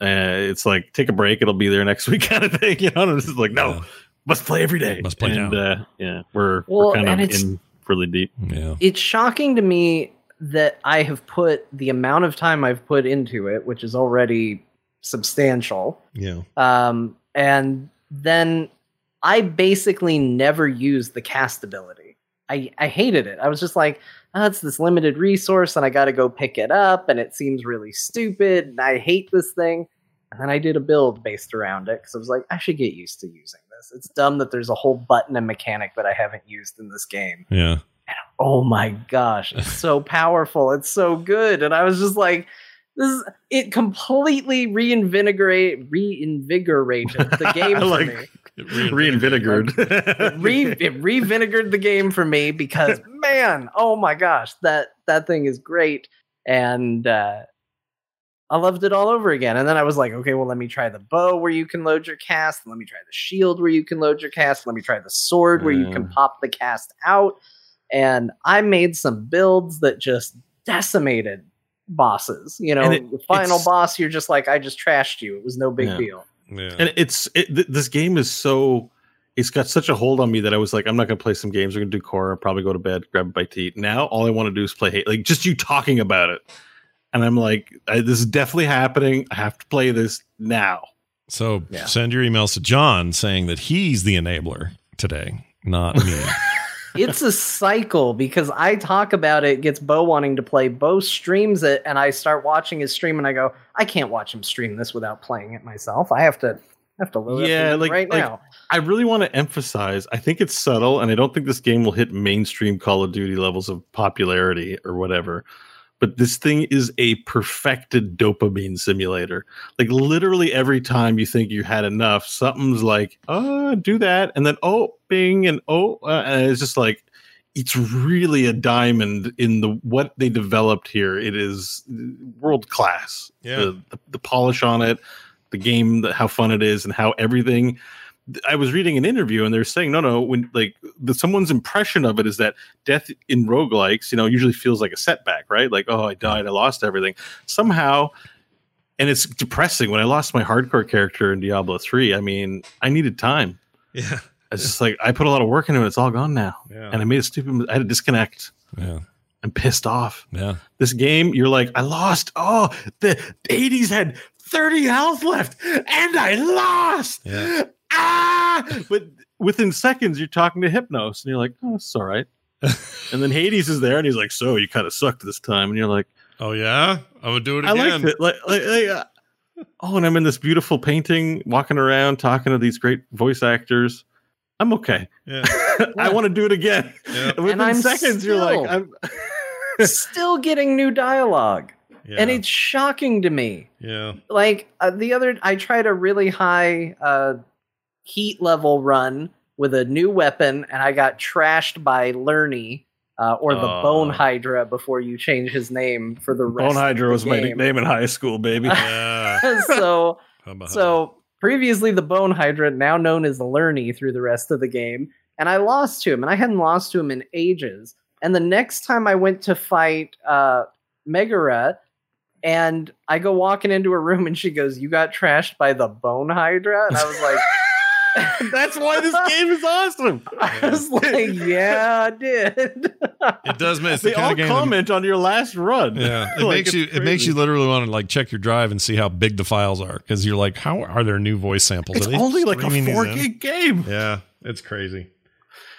Uh, it's like take a break, it'll be there next week kind of thing. You know, and it's just like no, Yeah. must play every day. Must play and, now. Uh, yeah, we're, Well, we're kind of in really deep. yeah. it's shocking to me that I have put the amount of time I've put into it, which is already substantial, Yeah. Um, and then I basically never used the cast ability. I, I hated it. I was just like, oh, it's this limited resource and I got to go pick it up and it seems really stupid and I hate this thing. And then I did a build based around it because I was like, I should get used to using this. It's dumb that there's a whole button and mechanic that I haven't used in this game. Yeah. And, Oh my gosh, it's so powerful. It's so good. And I was just like, this is it completely reinvigorate reinvigorated the game for like- me. Reinvigorated. Re it re-vinegared the game for me because man, oh my gosh, that that thing is great. And uh I loved it all over again. And then I was like, okay, well, let me try the bow where you can load your cast. Let me try the shield where you can load your cast. Let me try the sword where you can pop the cast out. And I made some builds that just decimated bosses. You know, it- the final boss, you're just like, I just trashed you. It was no big Yeah. deal. Yeah. and it's it, th- this game is so it's got such a hold on me that I was like, I'm not gonna play some games. I'm gonna do core, probably go to bed, grab a bite to eat. Now all I want to do is play hate. Like just you talking about it, and I'm like, I, this is definitely happening. I have to play this now. so Yeah. send your emails to John saying that he's the enabler today, not me. it's a cycle because I talk about it, gets Bo wanting to play. Bo streams it, and I start watching his stream, and I go, I can't watch him stream this without playing it myself. I have to, I have to load Yeah, like- right like- now. I really want to emphasize. I think it's subtle, and I don't think this game will hit mainstream Call of Duty levels of popularity or whatever. But this thing is a perfected dopamine simulator. Like literally every time you think you had enough, something's like, "Oh, do that," and then oh, bing, and oh, uh, and it's just like it's really a diamond in the what they developed here. It is world class. Yeah. The, the, the polish on it, the game, the, how fun it is, and how everything. I was reading an interview and they're saying, no, no, when like the, someone's impression of it is that death in roguelikes, you know, usually feels like a setback, right? Like, oh, I died, I lost everything. Somehow, and it's depressing. When I lost my hardcore character in Diablo 3, I mean, I needed time. yeah. It's just like I put a lot of work into it. It's all gone now, Yeah. and I made a stupid. I had to disconnect. yeah. I'm pissed off. Yeah. This game, you're like, I lost. Oh, the Hades had 30 health left, and I lost. Yeah. Ah! But within seconds, you're talking to Hypnos, and you're like, oh, it's all right. and then Hades is there, and he's like, so you kind of sucked this time, and you're like, Oh yeah. I would do it I again. liked it. Like, like, like, uh, oh, and I'm in this beautiful painting, walking around, talking to these great voice actors. I'm okay. Yeah. I want to do it again. Yeah. And within I'm seconds, you're like, still- I'm. Still getting new dialogue, Yeah. and it's shocking to me. yeah. like uh, the other i tried a really high uh heat level run with a new weapon and i got trashed by Lernie uh, or the Oh. bone hydra before you change his name for the rest Bone Hydra of was the my game. nickname in high school, baby. Yeah. so Hubba hubba. so previously the bone hydra now known as Lernie through the rest of the game and i lost to him and i hadn't lost to him in ages. And the next time i went to fight uh Megaera and i go walking into a room and she goes you got trashed by the bone hydra and i was like That's why this game is awesome. i was like yeah i did it does make it's the They all of game that- comment on your last run. Yeah, it Like, makes it's you it makes you literally want to like check your drive and see how big the files are because you're like, how are there new voice samples? It's only like a streaming these four gig game. Yeah, it's crazy.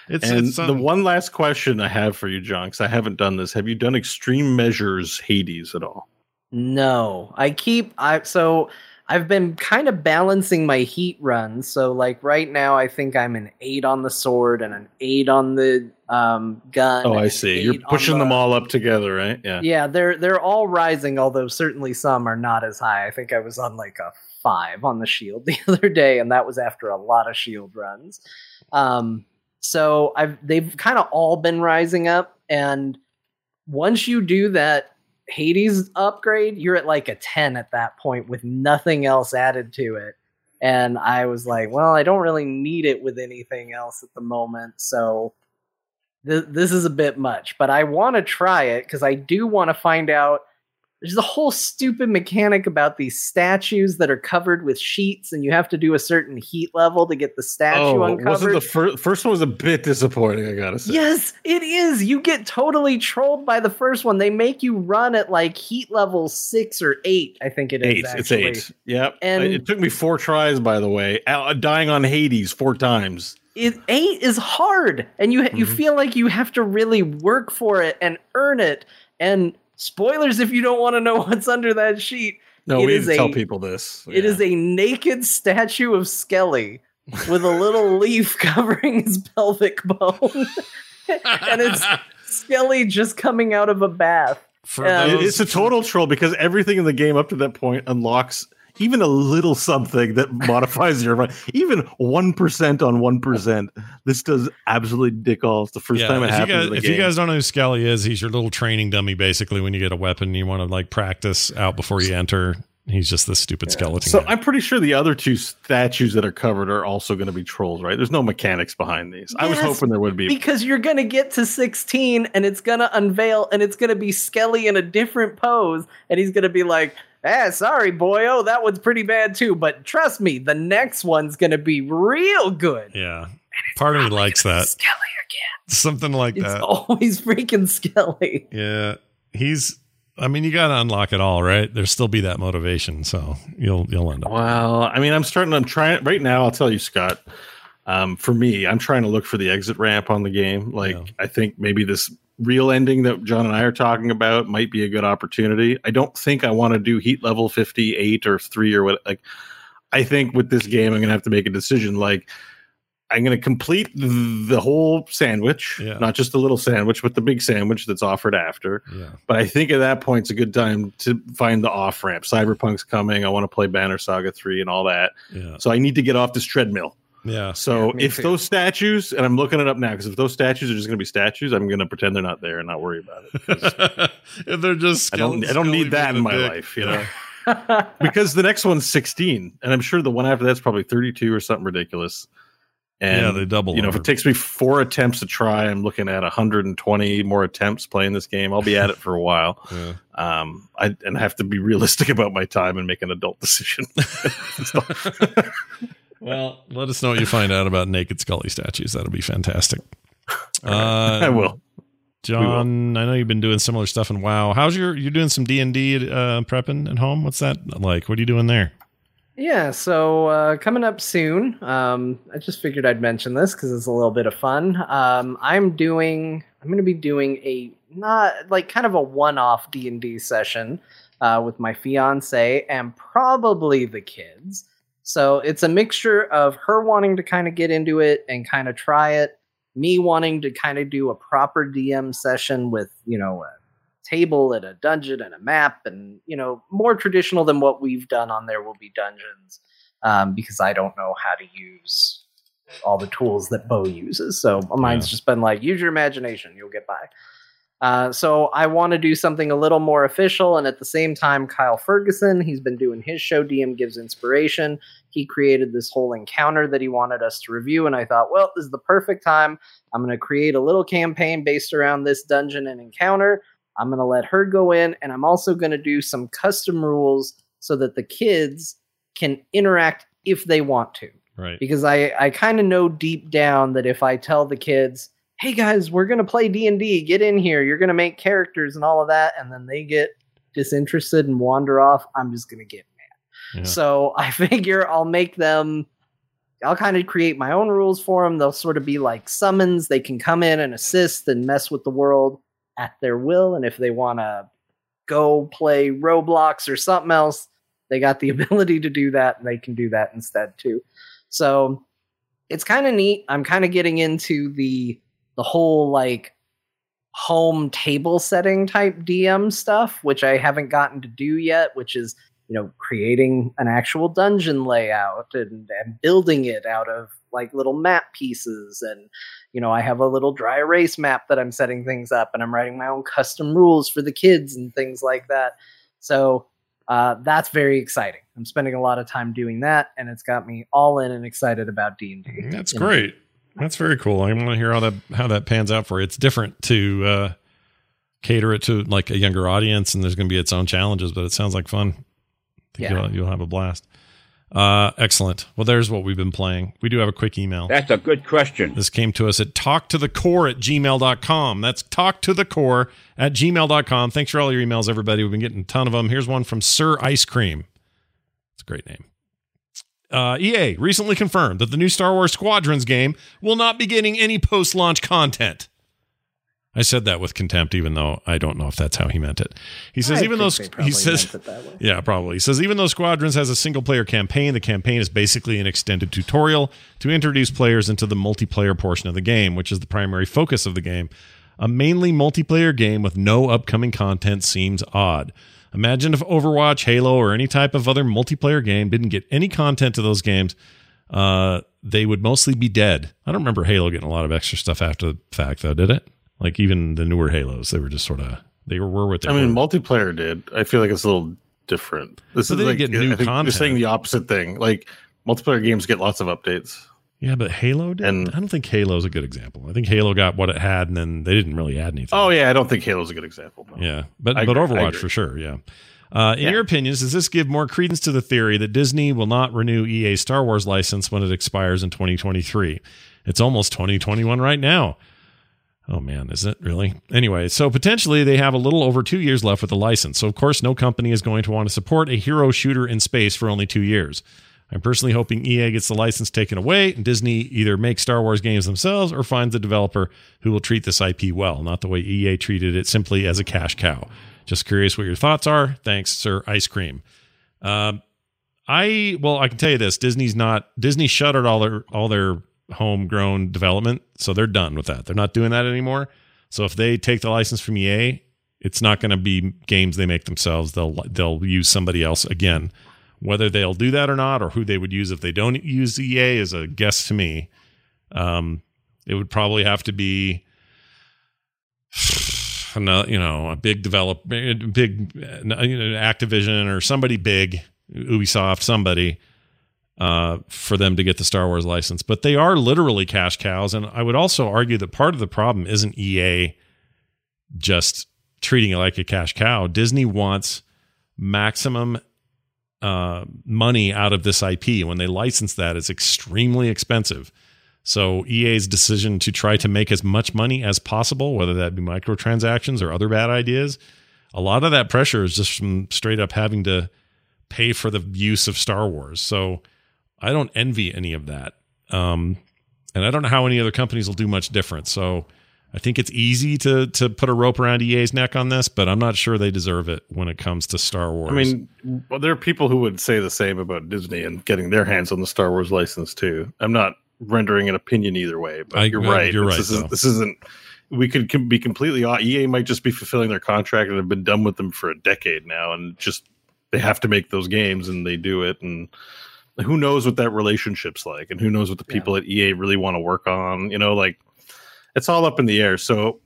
It's, And it's the one last question I have for you, John, because I haven't done this. Have you done extreme measures Hades at all? No, I keep I so I've been kind of balancing my heat runs. So like right now, I think I'm an eight on the sword and an eight on the um, gun. Oh, I see. You're pushing the- them all up together, right? Yeah. Yeah, they're they're all rising, although certainly some are not as high. I think I was on like a five on the shield the other day, and that was after a lot of shield runs. Um, so I've they've kind of all been rising up, and once you do that Hades upgrade, you're at like a 10 at that point with nothing else added to it. And I was like, well, I don't really need it with anything else at the moment. So th- this is a bit much, but I want to try it because I do want to find out. There's a whole stupid mechanic about these statues that are covered with sheets, and you have to do a certain heat level to get the statue Oh, uncovered. wasn't the fir- first one was a bit disappointing? I gotta say. Yes, it is. You get totally trolled by the first one. They make you run at like heat level six or eight. I think it is. Eight. It's eight. Yep. And- it took me four tries, by the way. Uh, dying on Hades four times. It, eight is hard, and you you Mhm. feel like you have to really work for it and earn it. And spoilers if you don't want to know what's under that sheet. No, It we need is to tell people this. It is a naked statue of Skelly with a little leaf covering his pelvic bone, and it's Skelly just coming out of a bath. for um, Yeah. It's a total troll because everything in the game up to that point unlocks even a little something that modifies your run. Even one percent on one percent. This does absolutely dick all. It's the first yeah, time it if, you happens. guys, in the if game. you guys don't know who Skelly is, he's your little training dummy. Basically, when you get a weapon, you want to like practice out before you enter. He's just this stupid skeleton. so guy. I'm pretty sure the other two statues that are covered are also going to be trolls, right? There's no mechanics behind these. I was hoping there would be. because you're gonna get to 16 and it's gonna unveil and it's gonna be Skelly in a different pose and he's gonna be like, "Ah, sorry, boy. Oh, that one's pretty bad too. But trust me, the next one's gonna be real good." yeah, part of me likes that. Skelly again. Something like It's that. always freaking Skelly. Yeah, he's. I mean, you got to unlock it all, right? There'll still be that motivation, so you'll you'll end up. Well, I mean, I'm starting. I'm trying right now. I'll tell you, Scott. Um, for me, I'm trying to look for the exit ramp on the game. Like, Yeah. I think maybe this real ending that John and I are talking about might be a good opportunity. I don't think I want to do heat level 58 or three or what. Like, I think with this game, I'm going to have to make a decision. Like, I'm going to complete the whole sandwich, Yeah. not just the little sandwich, but the big sandwich that's offered after. Yeah, But I think at that point, it's a good time to find the off ramp. Cyberpunk's coming. I want to play Banner Saga 3 and all that. yeah, So I need to get off this treadmill. Yeah. So Yeah, if too. those statues, and I'm looking it up now, because if those statues are just going to be statues, I'm going to pretend they're not there and not worry about it. if they're just, I don't, I don't need that in my life, you know. because the next one's 16, and I'm sure the one after that's probably 32 or something ridiculous. And yeah, they double. you know, if it takes me four attempts to try, I'm looking at 120 more attempts playing this game. I'll be at it for a while. Yeah. Um, I and have to be realistic about my time and make an adult decision. So- well, let us know what you find out about naked Skelly statues. That'll be fantastic. Uh, I will. John, I know you've been doing similar stuff in WoW. How's your you're doing some D and D uh, prepping at home? What's that like? What are you doing there? Yeah, so uh, coming up soon. Um, I just figured I'd mention this because it's a little bit of fun. Um, I'm doing. I'm going to be doing a not like kind of a one-off D and D session uh, with my fiance and probably the kids. So it's a mixture of her wanting to kind of get into it and kind of try it, me wanting to kind of do a proper DM session with you know a table and a dungeon and a map and you know more traditional than what we've done on there will be dungeons um, because I don't know how to use all the tools that Bo uses. So mine's Yeah. just been like use your imagination, you'll get by. Uh, so I want to do something a little more official, and at the same time, Kyle Ferguson, he's been doing his show. DM gives inspiration. He created this whole encounter that he wanted us to review, and I thought, well, this is the perfect time. I'm going to create a little campaign based around this dungeon and encounter. I'm going to let her go in, and I'm also going to do some custom rules so that the kids can interact if they want to Right. because I I kind of know deep down that if I tell the kids, "Hey guys, we're gonna play D and D. Get in here. You're gonna make characters and all of that," and then they get disinterested and wander off, I'm just gonna get mad. Yeah. So I figure I'll make them. I'll kind of create my own rules for them. They'll sort of be like summons. They can come in and assist and mess with the world at their will. And if they want to go play Roblox or something else, they got the ability to do that and they can do that instead too. So it's kind of neat. I'm kind of getting into the the whole like home table setting type DM stuff, which I haven't gotten to do yet, which is you know creating an actual dungeon layout and, and building it out of like little map pieces. And you know i have a little dry erase map that i'm setting things up and i'm writing my own custom rules for the kids and things like that. So uh, that's very exciting. I'm spending a lot of time doing that and it's got me all in and excited about d&d That's You know, great. That's very cool. I want to hear how that how that pans out for you. It's different to uh, cater it to like a younger audience, and there's going to be its own challenges. But it sounds like fun. I think Yeah. you'll, you'll have a blast. Uh, excellent. Well, there's what we've been playing. We do have a quick email. That's a good question. This came to us at talktothecore at gmail.com. That's talktothecore at gmail.com. Thanks for all your emails, everybody. We've been getting a ton of them. Here's one from Sir Ice Cream. It's a great name. Uh, EA recently confirmed that the new Star Wars Squadrons game will not be getting any post launch content. I said that with contempt, even though I don't know if that's how he meant it. He says, I even though he says, meant it that way. yeah, probably. He says even though Squadrons has a single player campaign, the campaign is basically an extended tutorial to introduce players into the multiplayer portion of the game, which is the primary focus of the game. A mainly multiplayer game with no upcoming content seems odd. Imagine if Overwatch, Halo, or any type of other multiplayer game didn't get any content to those games. Uh, they would mostly be dead. I don't remember Halo getting a lot of extra stuff after the fact, though, did it? Like even the newer Halos, they were just sort of they were, were what they I mean, were. multiplayer did. I feel like it's a little different. This But is they like get new I content. You're saying the opposite thing. Like multiplayer games get lots of updates. Yeah, but Halo did. And- I don't think Halo's a good example. I think Halo got what it had, and then they didn't really add anything. Oh yeah, I don't think Halo's a good example. no. yeah, but I but agree, Overwatch for sure. Yeah. Uh, in Yeah. your opinions, does this give more credence to the theory that Disney will not renew EA's Star Wars license when it expires in 2023? It's almost 2021 right now. Oh man, is it really? Anyway, so potentially they have a little over two years left with the license. So of course, no company is going to want to support a hero shooter in space for only two years. I'm personally hoping EA gets the license taken away and Disney either makes Star Wars games themselves or finds a developer who will treat this IP well, not the way EA treated it simply as a cash cow. Just curious what your thoughts are. Thanks, Sir Ice Cream. Um, I well, I can tell you this: Disney's not Disney shuttered all their all their homegrown development, so they're done with that. They're not doing that anymore. So if they take the license from EA, it's not going to be games they make themselves. They'll they'll use somebody else again. Whether they'll do that or not, or who they would use if they don't use EA, is a guess to me. Um, it would probably have to be, you know, a big develop, big, Activision or somebody big, Ubisoft, somebody, uh, for them to get the Star Wars license. But they are literally cash cows, and I would also argue that part of the problem isn't EA just treating it like a cash cow. Disney wants maximum uh, money out of this IP. When they license that, it's extremely expensive. So EA's decision to try to make as much money as possible, whether that be microtransactions or other bad ideas, a lot of that pressure is just from straight up having to pay for the use of Star Wars. So I don't envy any of that. Um, and I don't know how any other companies will do much different. So I think it's easy to to put a rope around EA's neck on this, but I'm not sure they deserve it when it comes to Star Wars. I mean, well, there are people who would say the same about Disney and getting their hands on the Star Wars license too. I'm not rendering an opinion either way, but I- you're right. you're right, This, though. is, this isn't. We could com- be completely. off- EA might just be fulfilling their contract and have been done with them for a decade now, and just they have to make those games and they do it. And who knows what that relationship's like, and who knows what the people at EA really want to work on. You know, like it's all up in the air. So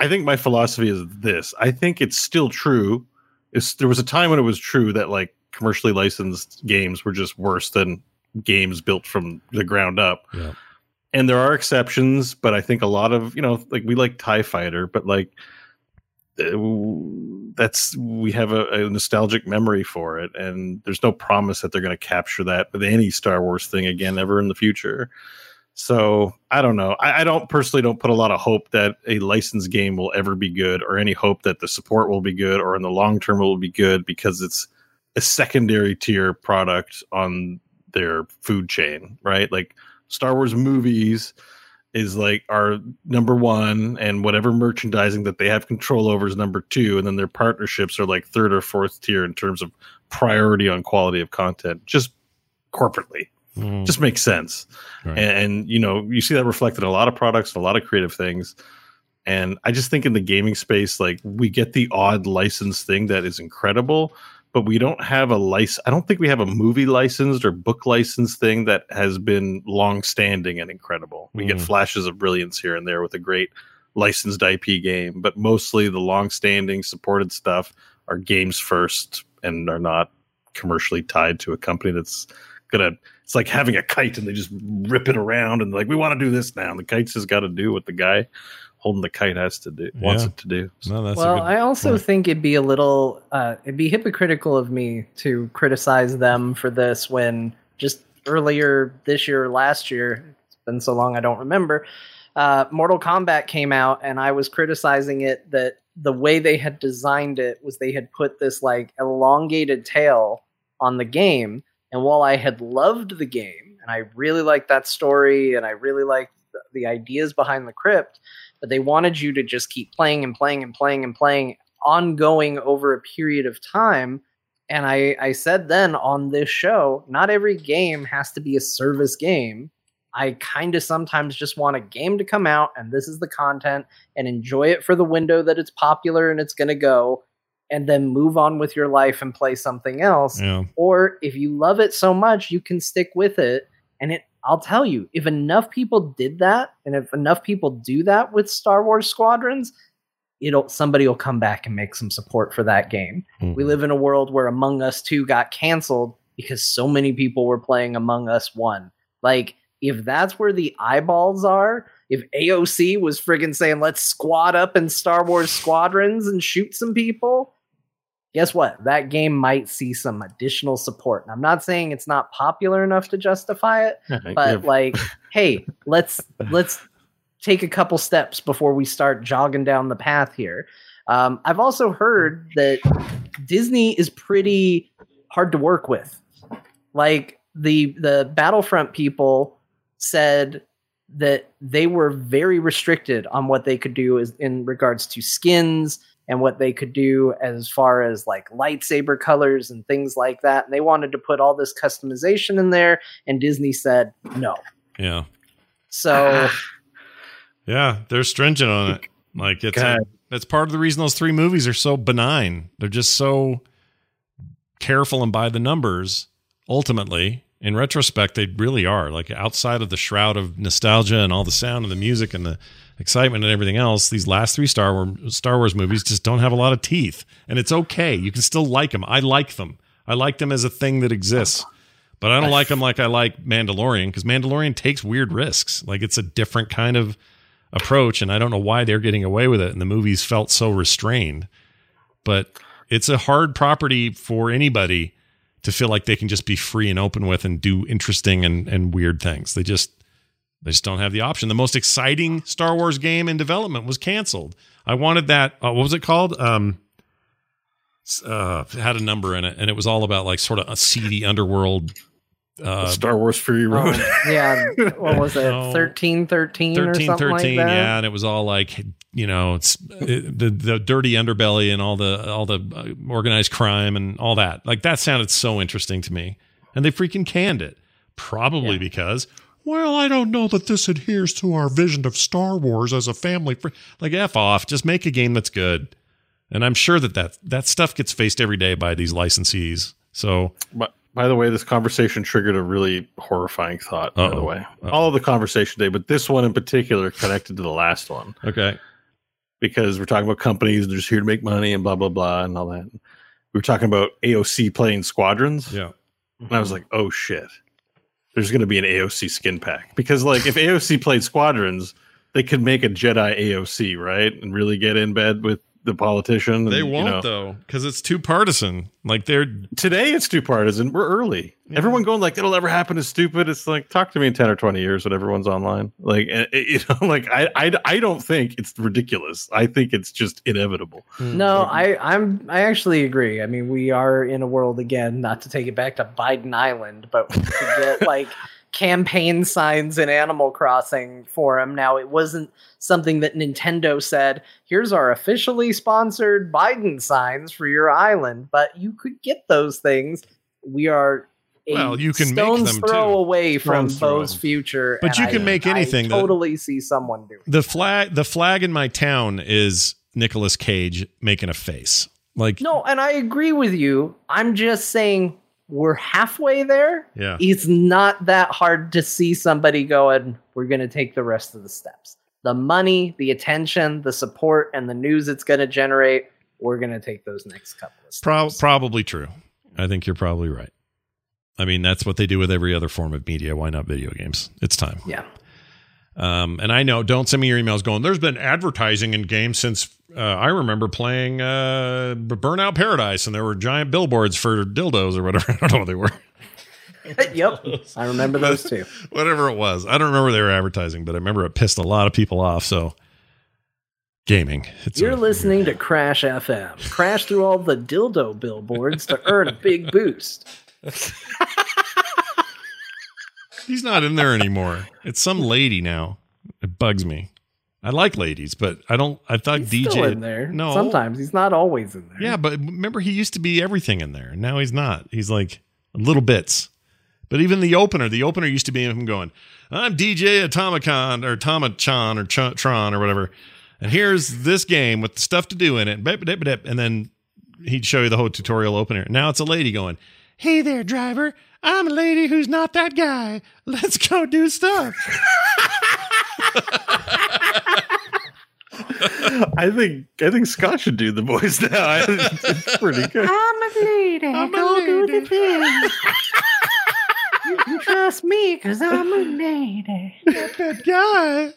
I think my philosophy is this. I think it's still true. It's, there was a time when it was true that like commercially licensed games were just worse than games built from the ground up. Yeah. And there are exceptions, but I think a lot of, you know, like we like TIE Fighter, but like uh, that's we have a, a nostalgic memory for it and there's no promise that they're going to capture that with any Star Wars thing again ever in the future. So I don't know. I, I don't personally don't put a lot of hope that a licensed game will ever be good, or any hope that the support will be good, or in the long term it will be good because it's a secondary tier product on their food chain, right? Like Star Wars movies is like our number one, and whatever merchandising that they have control over is number two, and then their partnerships are like third or fourth tier in terms of priority on quality of content, just corporately Mm, just makes sense right. and, and you know you see that reflected in a lot of products and a lot of creative things and i just think in the gaming space like we get the odd license thing that is incredible but we don't have a license i don't think we have a movie licensed or book licensed thing that has been long standing and incredible we get Mm. flashes of brilliance here and there with a great licensed ip game but mostly the long standing supported stuff are games first and are not commercially tied to a company that's gonna it's like having a kite and they just rip it around and like we want to do this now. And the kite's just got to do what the guy holding the kite has to do wants Yeah. it to do. no, that's well, I also point. think it'd be a little, uh, it'd be hypocritical of me to criticize them for this when just earlier this year or last year, it's been so long I don't remember, uh, Mortal Kombat came out and I was criticizing it that the way they had designed it was they had put this like elongated tail on the game. And while I had loved the game and I really liked that story and I really liked the, the ideas behind the crypt, but they wanted you to just keep playing and playing and playing and playing ongoing over a period of time. And I, I said then on this show, not every game has to be a service game. I kind of sometimes just want a game to come out and this is the content and enjoy it for the window that it's popular and it's going to go and then move on with your life and play something else yeah. or if you love it so much you can stick with it and it i'll tell you if enough people did that and if enough people do that with star wars squadrons it'll somebody will come back and make some support for that game Mhm. we live in a world where among us 2 got canceled because so many people were playing among us 1 like if that's where the eyeballs are if aoc was friggin saying let's squad up in star wars squadrons and shoot some people guess what? That game might see some additional support. And I'm not saying it's not popular enough to justify it, but like, hey, let's let's take a couple steps before we start jogging down the path here. Um, I've also heard that Disney is pretty hard to work with. Like the the Battlefront people said that they were very restricted on what they could do as, in regards to skins and what they could do as far as like lightsaber colors and things like that. And they wanted to put all this customization in there, and Disney said no. yeah. So Yeah, they're stringent on it. Like it's God. that's part of the reason those three movies are so benign. They're just so careful and by the numbers. Ultimately, in retrospect, they really are. Like outside of the shroud of nostalgia and all the sound and the music and the excitement and everything else, these last three Star Wars Star Wars movies just don't have a lot of teeth, and it's okay. You can still like them. I like them. I like them as a thing that exists. But I don't like them like I like Mandalorian because Mandalorian takes weird risks. Like it's a different kind of approach, and I don't know why they're getting away with it. And the movies felt so restrained. But it's a hard property for anybody to feel like they can just be free and open with and do interesting and, and weird things. They just they just don't have the option. The most exciting Star Wars game in development was canceled. I wanted that. Uh, what was it called? Um, uh, had a number in it, and it was all about like sort of a seedy underworld. Uh, Star Wars Fury Road. Oh, yeah, what was it? No. Thirteen, thirteen, or 13 something 13 like yeah and it was all like you know it's it, the the dirty underbelly and all the all the uh, organized crime and all that like that sounded so interesting to me and they freaking canned it probably Yeah. because well i don't know that this adheres to our vision of star wars as a family fr-. like f off just make a game that's good and i'm sure that that, that stuff gets faced every day by these licensees so But by the way, this conversation triggered a really horrifying thought. By the way, Uh-oh. all of the conversation today, but this one in particular connected to the last one okay because we're talking about companies they're just here to make money and blah blah blah and all that. We were talking about AOC playing squadrons, yeah and I was like, oh shit, there's going to be an AOC skin pack. Because like if AOC played squadrons, they could make a Jedi AOC right? And really get in bed with the politician. and, they you won't know. though because it's too partisan like they're today it's too partisan. We're early. Yeah. Everyone going like it'll never happen is stupid. It's like talk to me in ten or twenty years when everyone's online. Like eh, you know, like I I, I don't think it's ridiculous. I think it's just inevitable. No, I, I'm I actually agree. I mean, we are in a world again, not to take it back to Biden Island, but we could get like campaign signs in Animal Crossing for him. Now, it wasn't something that Nintendo said, here's our officially sponsored Biden signs for your island, but you could get those things. We are a Well, you can make stone's them, throw too. away from. Bo's future. But you can I- make anything I totally see someone doing the flag the flag in my town is Nicolas Cage making a face. Like No, and I agree with you. I'm just saying we're halfway there. yeah. It's not that hard to see somebody going, we're going to take the rest of the steps. The money, the attention, the support, and the news it's going to generate, we're going to take those next couple of steps. Pro- probably true. I think you're probably right. I mean, that's what they do with every other form of media. Why not video games? It's time. yeah. Um, and I know, don't send me your emails going, there's been advertising in games since uh, I remember playing uh, Burnout Paradise and there were giant billboards for dildos or whatever. I don't know what they were. yep. I remember those too. whatever it was. I don't remember they were advertising, but I remember it pissed a lot of people off. So, gaming. It's You're listening to Crash FM. Crash through all the dildo billboards to earn a big boost. He's not in there anymore. It's some lady now. It bugs me. I like ladies, but I don't. I thought He's DJ still in there. No, Sometimes he's not always in there. Yeah, but remember he used to be everything in there. Now he's not. He's like little bits. But even the opener, the opener used to be him going, "I'm DJ Atomicon or Tomachan or Ch- Tron or whatever." And here's this game with the stuff to do in it. And then he'd show you the whole tutorial opener. Now it's a lady going, "Hey there, driver. I'm a lady who's not that guy. Let's go do stuff." I think I think Scott should do the voice now. it's pretty good. I'm a lady. I'm a Go do lady. the thing. you can trust me because I'm a lady. Not that guy.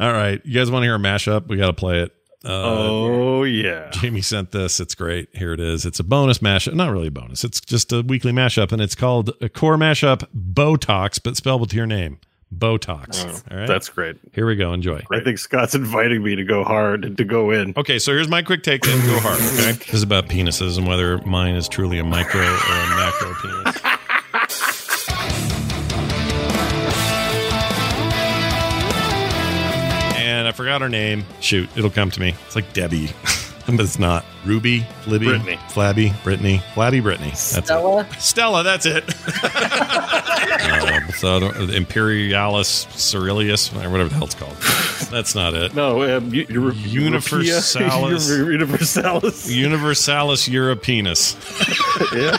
All right, you guys want to hear a mashup? We got to play it. Oh yeah. Jamie sent this. It's great. Here it is. It's a bonus mashup. Not really a bonus. It's just a weekly mashup, and it's called a core mashup Botox, but spelled with your name. Botox. Oh, All right. That's great. Here we go. Enjoy. I think Scott's inviting me to go hard and to go in. Okay, so here's my quick take. Then go hard. Okay, this is about penises and whether mine is truly a micro or a macro penis. I forgot her name. Shoot, it'll come to me. It's like Debbie, but it's not. Ruby, Libby, Brittany. Flabby, Brittany, Flabby, Brittany. That's it. Stella. Stella, that's it. um, so I Imperialis Cerilius, or whatever the hell it's called. That's not it. No, um, U- Euro- Universalis. Euro- Universalis. Universalis Europeanus. yeah.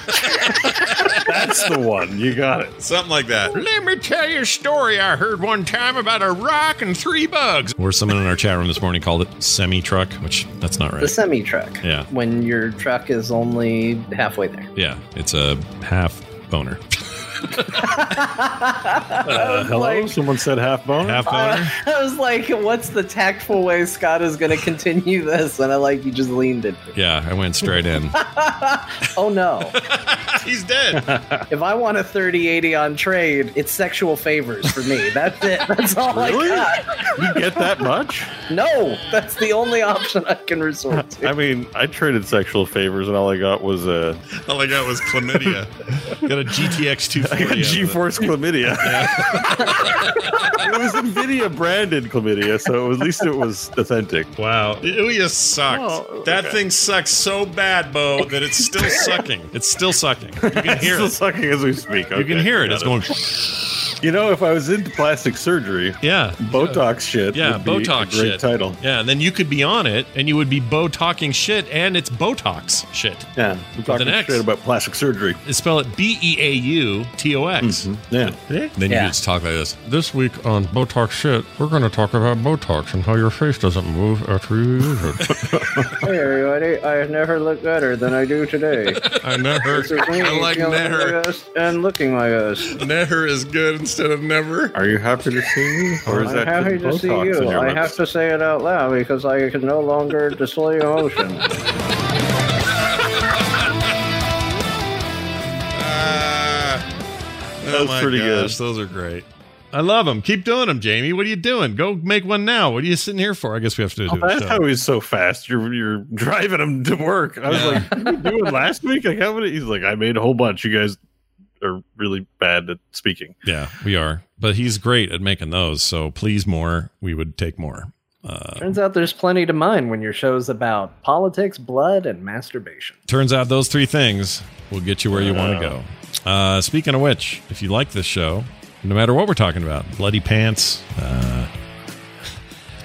That's the one. You got it. Something like that. Let me tell you a story I heard one time about a rock and three bugs. Or someone in our chat room this morning called it semi truck, which that's not right. The semi truck. Yeah. When your truck is only halfway there. Yeah, it's a half boner. Uh, hello, like- someone said half bone. Half boner. I was like, what's the tactful way Scott is going to continue this? And I like, you just leaned it. Yeah, I went straight in. oh no. He's dead. if I want a 30 80 on trade, it's sexual favors for me. That's it. That's all Really? I got. you get that much? No, that's the only option I can resort to. I mean, I traded sexual favors, and all I got was a, All I got was chlamydia. got a GTX I got 240. GeForce chlamydia. it was Nvidia branded chlamydia, so at least it was authentic. Wow. it Ouya sucked. Oh, That okay. thing sucks so bad, Bo, that it's still sucking. It's still sucking. You can hear it's Still it. sucking as we speak. You can hear it. got It's going. You know, if I was into plastic surgery, Yeah. Botox shit. Yeah, would be Botox a great shit. title. Yeah, and then you could be on it, and you would be Bo talking shit, and it's Botox shit. Yeah, I'm talking an X. straight about plastic surgery. It's spell it B E A U T O X. Mm-hmm. Yeah, Then you just talk like this. This week on Botox shit, we're going to talk about Botox and how your face doesn't move after you use it. Hey everybody, I never look better than I do today. I never. I like never. and looking like us. Never is good instead of never. Are you happy to see me, or is I'm that happy to see you. I lips? have to say it out loud because I can no longer display emotion. Ah. That oh was my pretty gosh, good. those are great. I love them. Keep doing them, Jamie. What are you doing? Go make one now. What are you sitting here for? I guess we have to do Oh, that's show. how he's so fast. You're you're driving him to work. I was Yeah. like, what were you doing last week? Like, how many? He's like, I made a whole bunch. You guys are really bad at speaking. Yeah, we are. But he's great at making those. So please, more. We would take more. Uh, Turns out there's plenty to mine when your show's about politics, blood, and masturbation. turns out those three things will get you where you want to go. Uh, speaking of which, if you like this show, no matter what we're talking about, bloody pants, uh,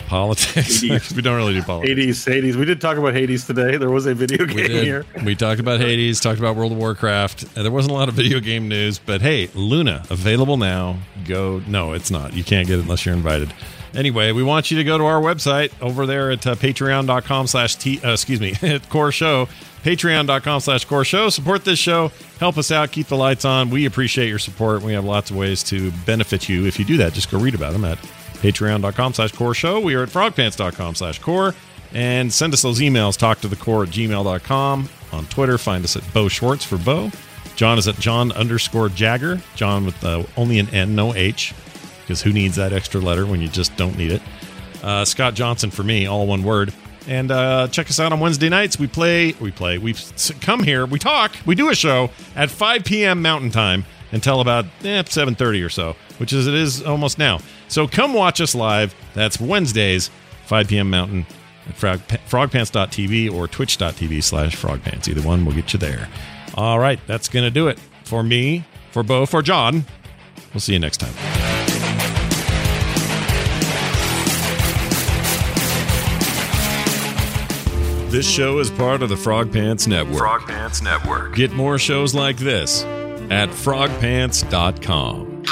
politics. Hades. we don't really do politics. Hades, Hades. We did talk about Hades today. There was a video We, game did. here. we talked about Hades, talked about World of Warcraft. Uh, there wasn't a lot of video game news, but hey, Luna available now. Go. No, it's not. You can't get it unless you're invited. Anyway, we want you to go to our website over there at uh, patreon.com slash t uh, excuse me at core show patreon.com slash core show support this show help us out keep the lights on we appreciate your support we have lots of ways to benefit you if you do that just go read about them at patreon.com slash core show we are at frogpants.com slash core and send us those emails talk to the core at gmail.com on twitter find us at bo schwartz for bo john is at john underscore jagger john with uh, only an n no h because who needs that extra letter when you just don't need it uh, Scott Johnson for me, all one word. And uh, check us out on Wednesday nights. We play, we play, we come here, we talk, we do a show at 5 p.m. Mountain Time until about eh, 7:30 or so, which is it is almost now. So come watch us live. That's Wednesdays, 5 p.m. Mountain at frog, frogpants.tv or twitch.tv slash frogpants. Either one will get you there. All right, that's going to do it for me, for Bo, for John. We'll see you next time. This show is part of the Frog Pants Network. Frog Pants Network. Get more shows like this at frogpants.com.